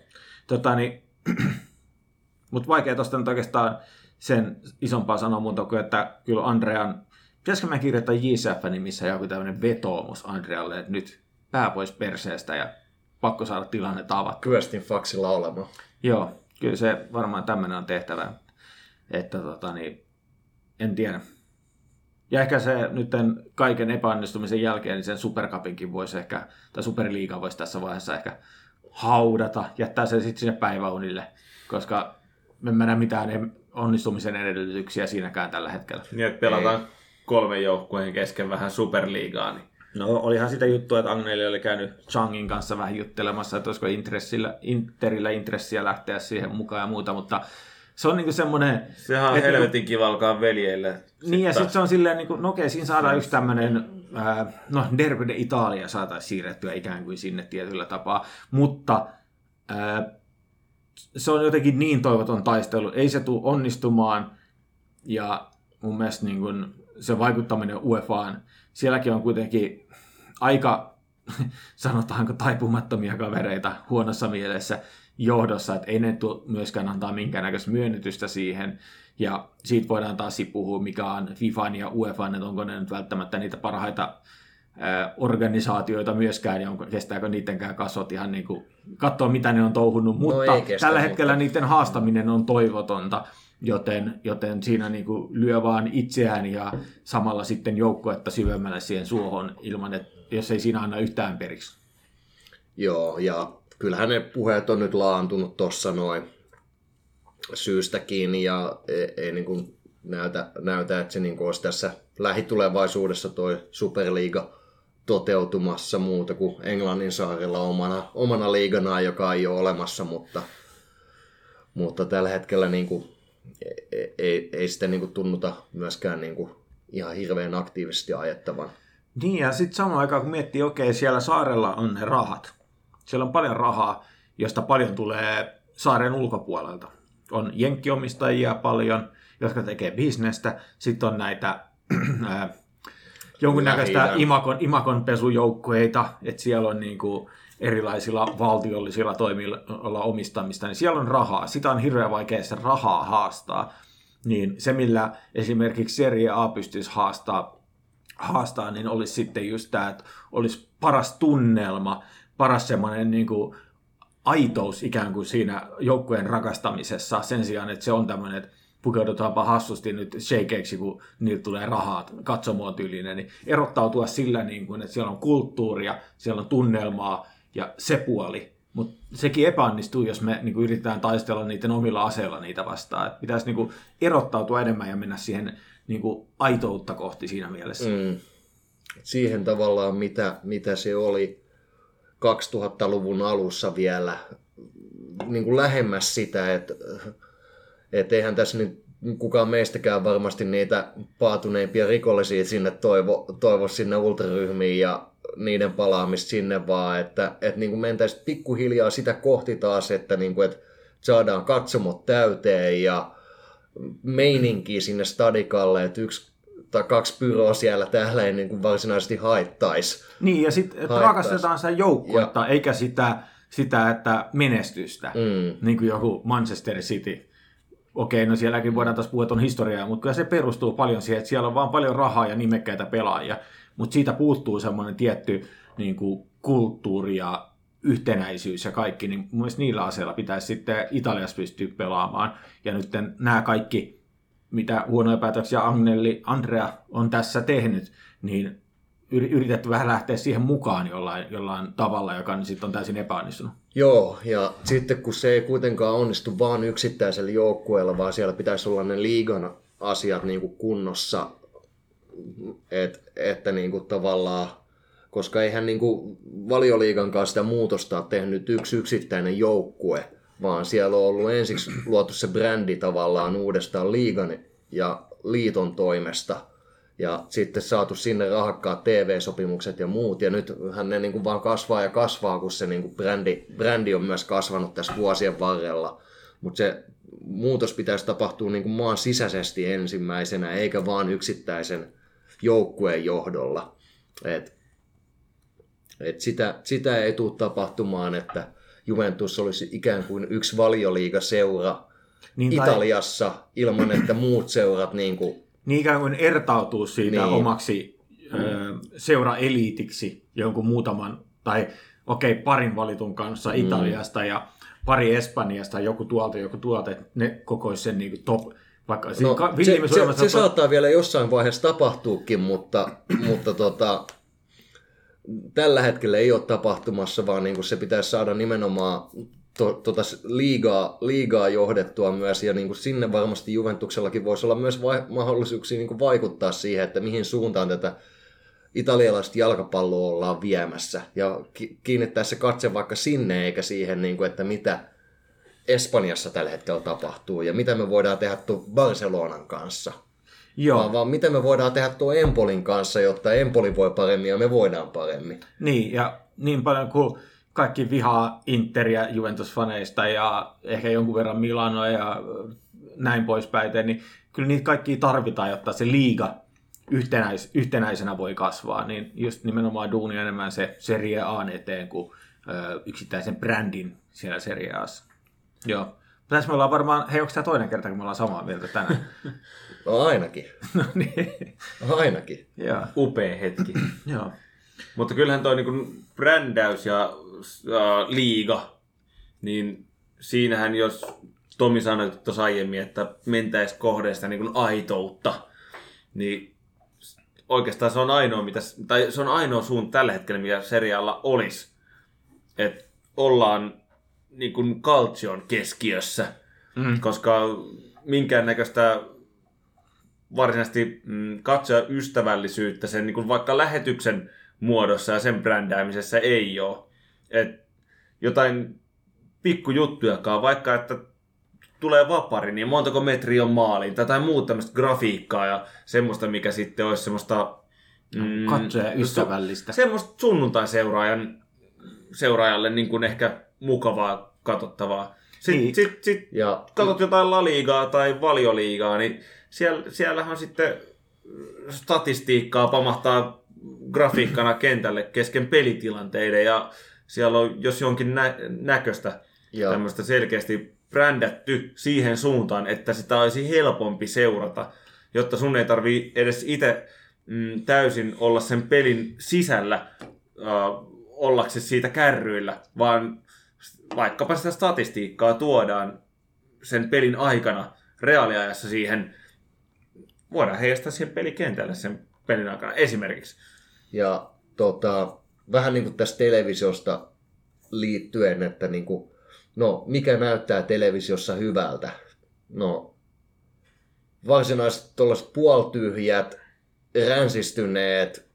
[SPEAKER 3] tota, niin, mutta vaikea tuosta nyt oikeastaan sen isompaa sanoa muuta kuin, että kyllä Andrean, pitäisikö mä kirjoittaa JCF-nimissä joku tämmöinen vetoomus Andrealle, että nyt pää pois perseestä ja pakko saada tilanne avattua.
[SPEAKER 2] Kyöstin faksilla olemaan.
[SPEAKER 3] Joo, kyllä se varmaan tämmöinen on tehtävä. Että tota niin, en tiedä. Ja ehkä se nyt kaiken epäonnistumisen jälkeen, niin sen Supercupinkin voisi ehkä, tai Superliiga voisi tässä vaiheessa ehkä haudata, jättää sen sitten sinne päiväunille, koska me en näe mitään onnistumisen edellytyksiä siinäkään tällä hetkellä.
[SPEAKER 1] Niin, että pelataan kolmen joukkueen kesken vähän superliigaa, niin
[SPEAKER 3] No olihan sitä juttua, että Agneli oli käynyt Changin kanssa vähän juttelemassa, että olisiko intressillä, Interillä intressiä lähteä siihen mukaan ja muuta, mutta se on niinku semmoinen...
[SPEAKER 1] sehän on
[SPEAKER 3] Et
[SPEAKER 1] helvetin kiva alkaa veljeille.
[SPEAKER 3] Niin, ja sitten se on silleen, niin kuin, no okei, siinä saadaan yksi tämmöinen, no Derby de Italia saataisiin siirrettyä ikään kuin sinne tietyllä tapaa, mutta ää, se on jotenkin niin toivoton taistelu. Ei se tule onnistumaan. Ja mun mielestä niin kun se vaikuttaminen UEFAan, sielläkin on kuitenkin aika, sanotaanko, taipumattomia kavereita huonossa mielessä johdossa, että ei ne tule myöskään antaa minkäännäköistä myönnytystä siihen. Ja siitä voidaan taas puhua, mikä on FIFAn ja UEFAn, että onko ne nyt välttämättä niitä parhaita organisaatioita myöskään, ja onko, kestääkö niidenkään kasvot ihan niin kuin, katsoa mitä ne on touhunut, no mutta kestä, tällä hetkellä mutta... niiden haastaminen on toivotonta, joten, joten siinä niin kuin lyö vaan itseään ja samalla sitten joukkuetta syvemmälle siihen suohon ilman, että jos ei siinä anna yhtään periksi.
[SPEAKER 2] Joo, ja kyllähän ne puheet on nyt laantunut tuossa noin syystäkin, ja ei, ei niin kuin näytä, näytä, että se niin kuin olisi tässä lähitulevaisuudessa toi Superliiga toteutumassa muuta kuin Englannin saarilla omana, omana liiganaan, joka ei ole olemassa, mutta, mutta tällä hetkellä niin kuin, ei, ei, ei sitä niin kuin tunnuta myöskään niin kuin ihan hirveän aktiivisesti ajettavan.
[SPEAKER 3] Niin, ja sitten samaan aikaan kun miettii, okei, siellä saarella on ne rahat. Siellä on paljon rahaa, josta paljon tulee saaren ulkopuolelta. On jenkkiomistajia paljon, jotka tekee bisnestä. Sitten on näitä jonkunnäköistä imakon, imakon pesujoukkueita, että siellä on niin kuin erilaisilla valtiollisilla toimilla omistamista, niin siellä on rahaa. Sitä on hirveän vaikea se rahaa haastaa. Niin se, millä esimerkiksi Serie A pystyisi haastaa, haastaa niin olisi sitten just tämä, että olisi paras tunnelma, paras semmoinen niin kuin aitous ikään kuin siinä joukkueen rakastamisessa sen sijaan, että se on tämmöinen, että pukeudutaanpa hassusti nyt shakeiksi, kun niiltä tulee rahaa katsomoon tyylinen, niin erottautua sillä, niin kuin, että siellä on kulttuuria, siellä on tunnelmaa ja se puoli. Mutta sekin epäonnistuu, jos me niin kuin, yritetään taistella niiden omilla aseilla niitä vastaan. Et pitäisi niin kuin, erottautua enemmän ja mennä siihen niin kuin, aitoutta kohti siinä mielessä. Mm.
[SPEAKER 2] Siihen tavallaan, mitä, mitä se oli 2000-luvun alussa vielä niin kuin lähemmäs sitä, että että eihän tässä nyt kukaan meistäkään varmasti niitä paatuneimpia rikollisia sinne toivo, toivo sinne ultraryhmiin ja niiden palaamista sinne vaan, että, että niin kuin mentäisiin pikkuhiljaa sitä kohti taas, että, niin kuin, että saadaan katsomot täyteen ja meininki sinne stadikalle, että yksi tai kaksi pyroa siellä täällä ei niin kuin varsinaisesti haittaisi.
[SPEAKER 3] Niin, ja sitten rakastetaan sitä joukkuetta, eikä sitä, sitä, että menestystä, mm. niin kuin joku Manchester City okei, no sielläkin voidaan taas puhua on historiaa, mutta kyllä se perustuu paljon siihen, että siellä on vaan paljon rahaa ja nimekkäitä pelaajia, mutta siitä puuttuu semmoinen tietty niin kuin, kulttuuri ja yhtenäisyys ja kaikki, niin mun niillä aseilla pitäisi sitten Italiassa pystyä pelaamaan. Ja nyt nämä kaikki, mitä huonoja päätöksiä Agnelli, Andrea on tässä tehnyt, niin yritetty vähän lähteä siihen mukaan jollain, jollain tavalla, joka nyt sitten on täysin epäonnistunut.
[SPEAKER 2] Joo, ja sitten kun se ei kuitenkaan onnistu vaan yksittäisellä joukkueella, vaan siellä pitäisi olla ne liigan asiat niin kuin kunnossa, et, että niin kuin tavallaan, koska eihän niin kuin valioliigan kanssa sitä muutosta tehnyt yksi yksittäinen joukkue, vaan siellä on ollut ensiksi luotu se brändi tavallaan uudestaan liigan ja liiton toimesta – ja sitten saatu sinne rahakkaat TV-sopimukset ja muut, ja nyt hän ne niin kuin vaan kasvaa ja kasvaa, kun se niin kuin brändi, brändi on myös kasvanut tässä vuosien varrella. Mutta se muutos pitäisi tapahtua niin kuin maan sisäisesti ensimmäisenä, eikä vaan yksittäisen joukkueen johdolla. Et, et sitä, sitä ei tule tapahtumaan, että Juventus olisi ikään kuin yksi valioliigaseura niin, Italiassa tai... ilman, että muut seurat niin kuin
[SPEAKER 3] niin ikään kuin ertautuu siitä niin. omaksi mm. ö, seuraeliitiksi jonkun muutaman, tai okei, okay, parin valitun kanssa mm. Italiasta ja pari Espanjasta, joku tuolta, joku tuolta, että ne kokoisi sen niin kuin top, vaikka
[SPEAKER 2] no, se, se, se, se saattaa vielä jossain vaiheessa tapahtuukin, mutta, mutta tota, tällä hetkellä ei ole tapahtumassa, vaan niin kuin se pitäisi saada nimenomaan to, tota liigaa, liigaa johdettua myös, ja niin kuin sinne varmasti Juventuksellakin voisi olla myös vai, mahdollisuuksia niin kuin vaikuttaa siihen, että mihin suuntaan tätä italialaista jalkapalloa ollaan viemässä, ja kiinnittää se katse vaikka sinne, eikä siihen, niin kuin, että mitä Espanjassa tällä hetkellä tapahtuu, ja mitä me voidaan tehdä Barcelonan kanssa. Joo. Vaan, vaan mitä me voidaan tehdä tuon Empolin kanssa, jotta Empoli voi paremmin ja me voidaan paremmin.
[SPEAKER 3] Niin, ja niin paljon kuin kaikki vihaa Interia Juventus-faneista ja ehkä jonkun verran Milanoa ja näin poispäin, niin kyllä niitä kaikki tarvitaan, jotta se liiga yhtenäis, yhtenäisenä voi kasvaa, niin just nimenomaan duuni enemmän se Serie A eteen kuin ö, yksittäisen brändin siellä Serie A:ssa. Joo. Tässä me ollaan varmaan, hei onko tämä toinen kerta, kun me ollaan samaa mieltä tänään?
[SPEAKER 2] No ainakin.
[SPEAKER 3] no niin.
[SPEAKER 2] Ainakin.
[SPEAKER 3] Joo.
[SPEAKER 1] Upea hetki.
[SPEAKER 3] Joo.
[SPEAKER 1] Mutta kyllähän toi niin brändäys ja äh, liiga, niin siinähän jos Tomi sanoi tuossa aiemmin, että mentäisi kohdeesta niin kuin aitoutta, niin oikeastaan se on ainoa, mitä, tai se on ainoa suunta tällä hetkellä, mikä serialla olisi. Että ollaan niin kuin kaltsion keskiössä, mm. koska minkäännäköistä varsinaisesti mm, katsoja ystävällisyyttä sen niin kuin vaikka lähetyksen muodossa ja sen brändäämisessä ei ole. Et jotain pikkujuttujakaan, vaikka että tulee vapari, niin montako metriä on maaliin, tai jotain muuta tämmöistä grafiikkaa ja semmoista, mikä sitten olisi semmoista...
[SPEAKER 3] Mm, Katsoja ystävällistä.
[SPEAKER 1] Semmoista sunnuntai-seuraajan seuraajalle niin kuin ehkä mukavaa katsottavaa. Sitten niin. sit, sit ja... katsot jotain laliigaa tai valioliigaa, niin siellä, siellähän sitten statistiikkaa pamahtaa grafiikkana kentälle kesken pelitilanteiden ja siellä on jos jonkin nä- näköistä Joo. tämmöistä selkeästi brändätty siihen suuntaan, että sitä olisi helpompi seurata, jotta sun ei tarvi edes itse mm, täysin olla sen pelin sisällä äh, ollaksesi siitä kärryillä, vaan vaikkapa sitä statistiikkaa tuodaan sen pelin aikana reaaliajassa siihen, voidaan heijastaa siihen pelikentälle sen pelin aikana esimerkiksi.
[SPEAKER 2] Ja tota, vähän niin kuin tästä televisiosta liittyen, että niin kuin, no, mikä näyttää televisiossa hyvältä? No, varsinaiset tuollaiset puoltyhjät, ränsistyneet,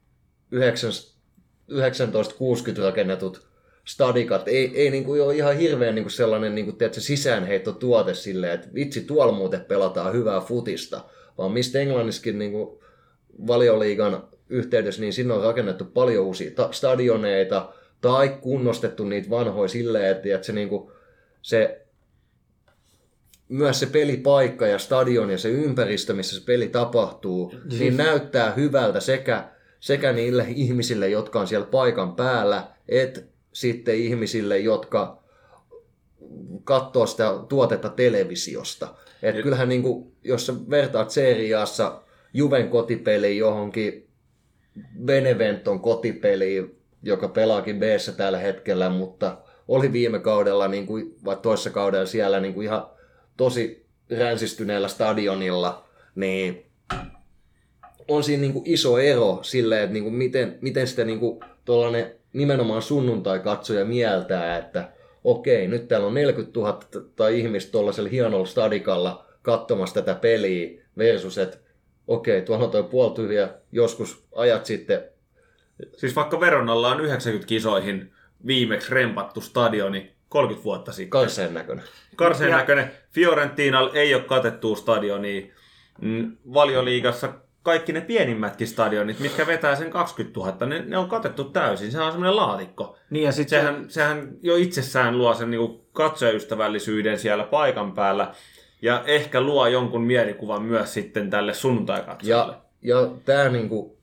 [SPEAKER 2] 1960 rakennetut stadikat. Ei, ei niin kuin ole ihan hirveän niin kuin sellainen niin kuin, tiedätkö, sisäänheitto tuote silleen, että vitsi, tuolla muuten pelataan hyvää futista, vaan mistä Englanniskin niin kuin valioliigan yhteydessä, niin sinne on rakennettu paljon uusia ta- stadioneita tai kunnostettu niitä vanhoja silleen, että, että se, niin kuin, se myös se pelipaikka ja stadion ja se ympäristö, missä se peli tapahtuu, siis... niin. näyttää hyvältä sekä, sekä niille ihmisille, jotka on siellä paikan päällä, että sitten ihmisille, jotka katsoo sitä tuotetta televisiosta. Et kyllähän niin kuin, jos sä vertaat seriaassa Juven kotipeliin johonkin Beneventon kotipeliin, joka pelaakin b tällä hetkellä, mutta oli viime kaudella, niin kuin, vai toisessa kaudella siellä niin kuin ihan tosi ränsistyneellä stadionilla, niin on siinä niin kuin iso ero silleen, että niin kuin miten, miten sitä niin kuin nimenomaan sunnuntai-katsoja mieltää, että okei, nyt täällä on 40 000 tai ihmistä tuollaisella hienolla stadikalla katsomassa tätä peliä versus, että okei, tuolla on toi puoltyhjä joskus ajat sitten.
[SPEAKER 1] Siis vaikka Veronalla on 90 kisoihin viimeksi rempattu stadioni 30 vuotta sitten.
[SPEAKER 2] Karseen näköinen.
[SPEAKER 1] Karseen näköinen. Fiorentinal ei ole katettu stadioni. Mm, valioliigassa kaikki ne pienimmätkin stadionit, mitkä vetää sen 20 000, ne, ne on katettu täysin. Sehän on semmoinen laatikko.
[SPEAKER 3] Niin ja sit
[SPEAKER 1] sehän, se... sehän jo itsessään luo sen niin katsojaystävällisyyden siellä paikan päällä. Ja ehkä luo jonkun mielikuvan myös sitten tälle sunnuntaikatsojalle.
[SPEAKER 2] Ja, ja tämä niinku,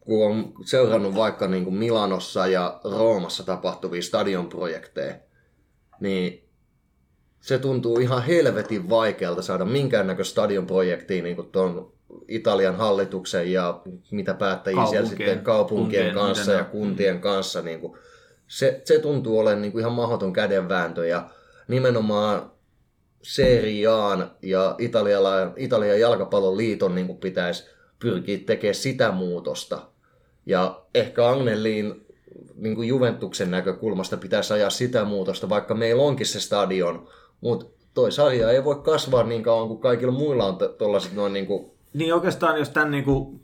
[SPEAKER 2] kun on seurannut vaikka niinku Milanossa ja Roomassa tapahtuvia stadionprojekteja, niin se tuntuu ihan helvetin vaikealta saada minkäännäköistä stadionprojektia niin tuon Italian hallituksen ja mitä päättäjiä siellä sitten kaupunkien kuntien, kanssa ja kuntien mm. kanssa. Niin kuin, se, se tuntuu olevan niin kuin ihan mahdoton kädenvääntö ja nimenomaan Serie ja Italian, Italian jalkapallon liiton niin kuin pitäisi pyrkiä tekemään sitä muutosta. Ja ehkä Agnelliin niin kuin Juventuksen näkökulmasta pitäisi ajaa sitä muutosta, vaikka meillä onkin se stadion, mutta toi sarja ei voi kasvaa niin kauan kuin kaikilla muilla on tuollaiset noin niin kuin
[SPEAKER 3] niin oikeastaan, jos tämän niin kuin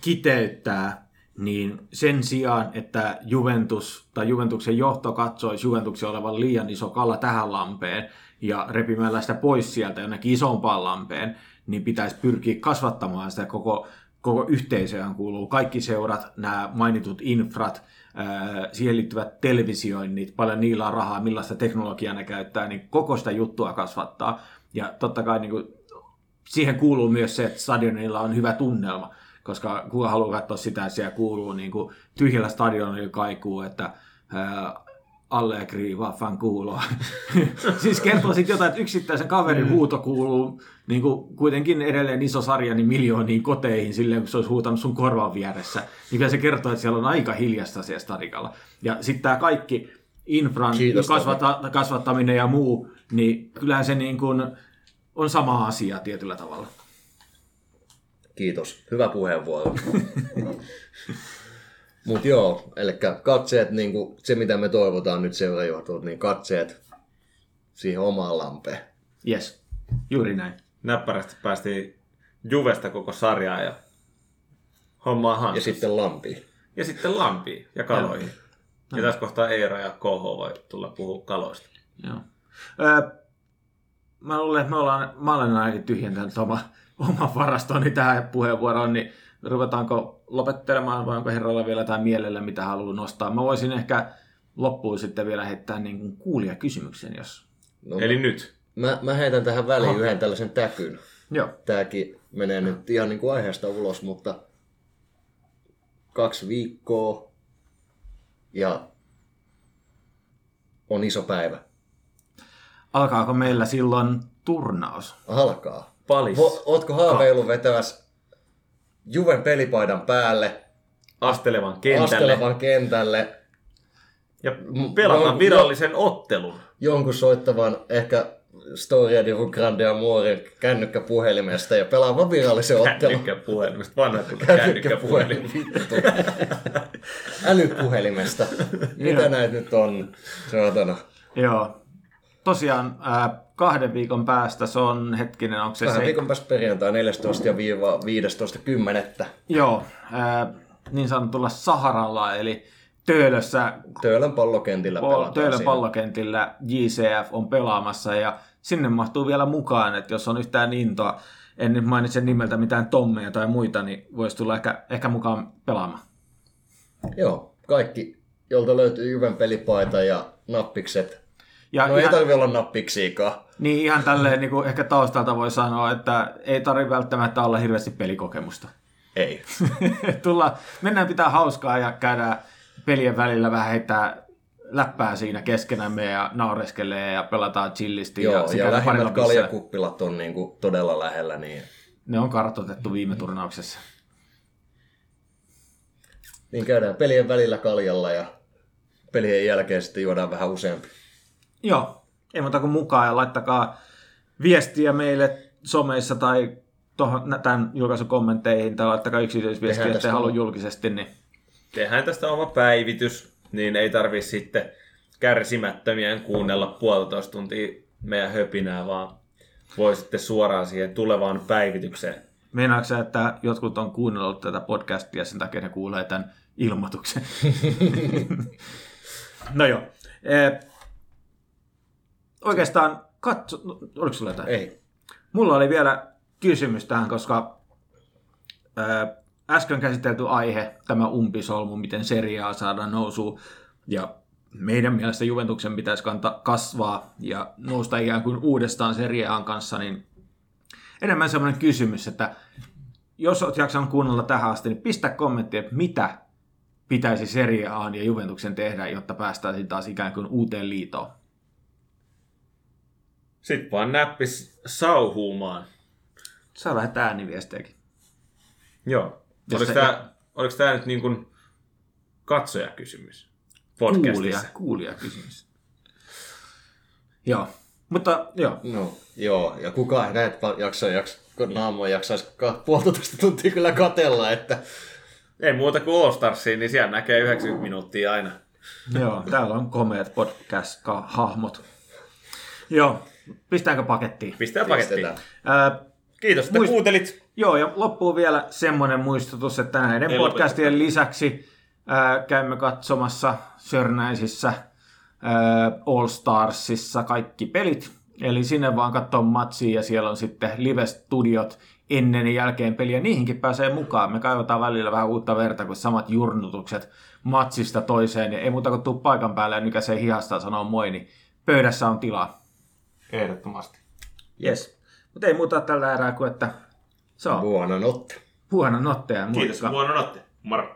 [SPEAKER 3] kiteyttää, niin sen sijaan, että Juventus tai Juventuksen johto katsoisi Juventuksen olevan liian iso kala tähän lampeen ja repimällä sitä pois sieltä jonnekin isompaan lampeen, niin pitäisi pyrkiä kasvattamaan sitä koko, koko yhteisöön kuuluu kaikki seurat, nämä mainitut infrat, siihen liittyvät televisioinnit, paljon niillä on rahaa, millaista teknologiaa ne käyttää, niin koko sitä juttua kasvattaa. Ja totta kai niin kuin, siihen kuuluu myös se, että stadionilla on hyvä tunnelma, koska kuka haluaa katsoa sitä, että siellä kuuluu niin kuin, tyhjällä stadionilla kaikuu, että ää, Allegri vaffan kuuloa. siis kertoo sitten jotain, että yksittäisen kaverin huuto kuuluu niin kuin kuitenkin edelleen iso sarja niin miljooniin koteihin silleen, kun se olisi huutanut sun korvan vieressä. Niin kyllä se kertoo, että siellä on aika hiljasta siellä stadikalla. Ja sitten tämä kaikki infran
[SPEAKER 2] Kiitos,
[SPEAKER 3] kasvata, kasvattaminen ja muu, niin kyllähän se niin kuin on sama asia tietyllä tavalla.
[SPEAKER 2] Kiitos. Hyvä puheenvuoro. Mutta joo, eli katseet, niin kuin, se mitä me toivotaan nyt seurajohdolta, niin katseet siihen omaan lampeen.
[SPEAKER 3] Yes, juuri näin.
[SPEAKER 1] Näppärästi päästiin Juvesta koko sarjaa ja hommaa
[SPEAKER 2] Ja
[SPEAKER 1] hanskassa.
[SPEAKER 2] sitten lampiin.
[SPEAKER 1] ja sitten lampiin ja kaloihin. Ja tässä kohtaa Eero ja KH voi tulla puhua kaloista.
[SPEAKER 3] Joo. Öö, mä luulen, että me ollaan, mä olen ainakin tyhjentänyt oma, oman varastoni tähän puheenvuoroon, niin ruvetaanko lopettelemaan vai onko herralla vielä jotain mielellä, mitä haluaa nostaa? Mä voisin ehkä loppuun sitten vielä heittää niin kuin kuulijakysymyksen, jos...
[SPEAKER 2] No,
[SPEAKER 1] Eli nyt.
[SPEAKER 2] mä, mä heitän tähän väliin yhden tällaisen täkyn.
[SPEAKER 3] Joo.
[SPEAKER 2] Tääkin menee nyt ihan niin kuin aiheesta ulos, mutta kaksi viikkoa ja on iso päivä.
[SPEAKER 3] Alkaako meillä silloin turnaus?
[SPEAKER 2] Alkaa.
[SPEAKER 1] Palis.
[SPEAKER 2] Vo, ootko haaveillut vetäväs Juven pelipaidan päälle,
[SPEAKER 1] Astelevan kentälle.
[SPEAKER 2] astelevan kentälle,
[SPEAKER 1] Ja pelataan virallisen ottelun.
[SPEAKER 2] jonkun soittavan ehkä Storia di Grande Amoren kännykkäpuhelimesta ja pelaavan virallisen ottelun.
[SPEAKER 1] Kännykkäpuhelimesta. Vanha
[SPEAKER 2] kännykkäpuhelin. vittu. Älypuhelimesta. Mitä näitä nyt on? Saatana.
[SPEAKER 3] Joo. Tosiaan ää, kahden viikon päästä se on, hetkinen, onko se
[SPEAKER 2] Vähän
[SPEAKER 3] se...
[SPEAKER 2] viikon päästä perjantai 14. ja viiva 15.10.
[SPEAKER 3] Joo, ää, niin sanotulla Saharalla, eli Töölössä,
[SPEAKER 2] Töölön pallokentillä
[SPEAKER 3] pol-
[SPEAKER 2] pelataan
[SPEAKER 3] Töölön
[SPEAKER 2] siinä.
[SPEAKER 3] pallokentillä JCF on pelaamassa ja sinne mahtuu vielä mukaan, että jos on yhtään intoa, en nyt mainitse nimeltä mitään Tommeja tai muita, niin voisi tulla ehkä, ehkä mukaan pelaamaan.
[SPEAKER 2] Joo, kaikki, jolta löytyy Juven pelipaita ja nappikset.
[SPEAKER 3] Ja
[SPEAKER 2] No ei
[SPEAKER 3] ihan,
[SPEAKER 2] tarvi olla nappiksiikaan.
[SPEAKER 3] niin ihan tälleen niin kuin ehkä taustalta voi sanoa, että ei tarvitse välttämättä olla hirveästi pelikokemusta.
[SPEAKER 2] Ei.
[SPEAKER 3] Tulla, mennään pitää hauskaa ja käydään pelien välillä vähän heittää läppää siinä keskenämme ja naureskelee ja pelataan chillisti.
[SPEAKER 2] Joo, ja
[SPEAKER 3] parilla
[SPEAKER 2] lähimmät kaljakuppilat on niinku todella lähellä, niin,
[SPEAKER 3] Ne on kartoitettu viime turnauksessa.
[SPEAKER 2] niin käydään pelien välillä kaljalla ja pelien jälkeen sitten juodaan vähän useampi.
[SPEAKER 3] Joo, ei muuta kuin mukaan ja laittakaa viestiä meille someissa tai tohon, tämän julkaisun kommentteihin tai laittakaa yksityisviestiä, ettei
[SPEAKER 2] tästä
[SPEAKER 3] halua julkisesti. Niin...
[SPEAKER 1] Tehdään tästä oma päivitys, niin ei tarvi sitten kärsimättömien kuunnella puolitoista tuntia meidän höpinää, vaan voi sitten suoraan siihen tulevaan päivitykseen.
[SPEAKER 3] Meinaatko sä, että jotkut on kuunnellut tätä podcastia sen takia, ne kuulee tämän ilmoituksen? no joo. Oikeastaan katso... no, Oliko sulla jotain?
[SPEAKER 2] Ei.
[SPEAKER 3] Mulla oli vielä kysymys tähän, koska ää, äsken käsitelty aihe, tämä umpisolmu, miten seriaa saadaan nousuun, ja meidän mielestä Juventuksen pitäisi kanta kasvaa ja nousta ikään kuin uudestaan seriaan kanssa, niin enemmän semmoinen kysymys, että jos olet jaksanut kuunnella tähän asti, niin pistä kommentti, että mitä pitäisi seriaan ja Juventuksen tehdä, jotta päästäisiin taas ikään kuin uuteen liitoon.
[SPEAKER 1] Sitten vaan näppis sauhuumaan.
[SPEAKER 3] Saa lähettää ääniviestejäkin.
[SPEAKER 1] Joo.
[SPEAKER 3] Jos
[SPEAKER 1] Oliko
[SPEAKER 3] se-
[SPEAKER 1] tämä, oliko tämä nyt niin kuin katsojakysymys podcastissa?
[SPEAKER 3] kuulija kysymys. Joo, mutta joo.
[SPEAKER 2] No, joo, ja kukaan ei näitä jaksaa, jaksa, kun naamoja jaksaisi puolitoista tuntia kyllä katella, että
[SPEAKER 1] Ei muuta kuin All Starsiin, niin siellä näkee 90 minuuttia aina.
[SPEAKER 3] Joo, täällä on komeat podcast-hahmot. Joo, Pistääkö pakettiin?
[SPEAKER 1] Pistää pakettiin.
[SPEAKER 3] Äh,
[SPEAKER 1] Kiitos, että
[SPEAKER 3] muist-
[SPEAKER 1] kuuntelit.
[SPEAKER 3] Joo, ja loppuun vielä semmoinen muistutus, että näiden
[SPEAKER 1] Ei
[SPEAKER 3] podcastien lopeteta. lisäksi äh, käymme katsomassa Sörnäisissä äh, All Starsissa kaikki pelit. Eli sinne vaan katsoa matsia ja siellä on sitten live-studiot ennen ja jälkeen peliä. Niihinkin pääsee mukaan. Me kaivataan välillä vähän uutta verta, kun samat jurnutukset matsista toiseen. Ja ei muuta kuin tuu paikan päälle ja nykäisee hihastaan sanoo moi, niin pöydässä on tilaa.
[SPEAKER 1] Ehdottomasti.
[SPEAKER 3] Yes. Mutta ei muuta tällä erää kuin, että se on.
[SPEAKER 2] Buona notte.
[SPEAKER 3] Buona notte ja moikka.
[SPEAKER 1] Kiitos, buona notte. Moro.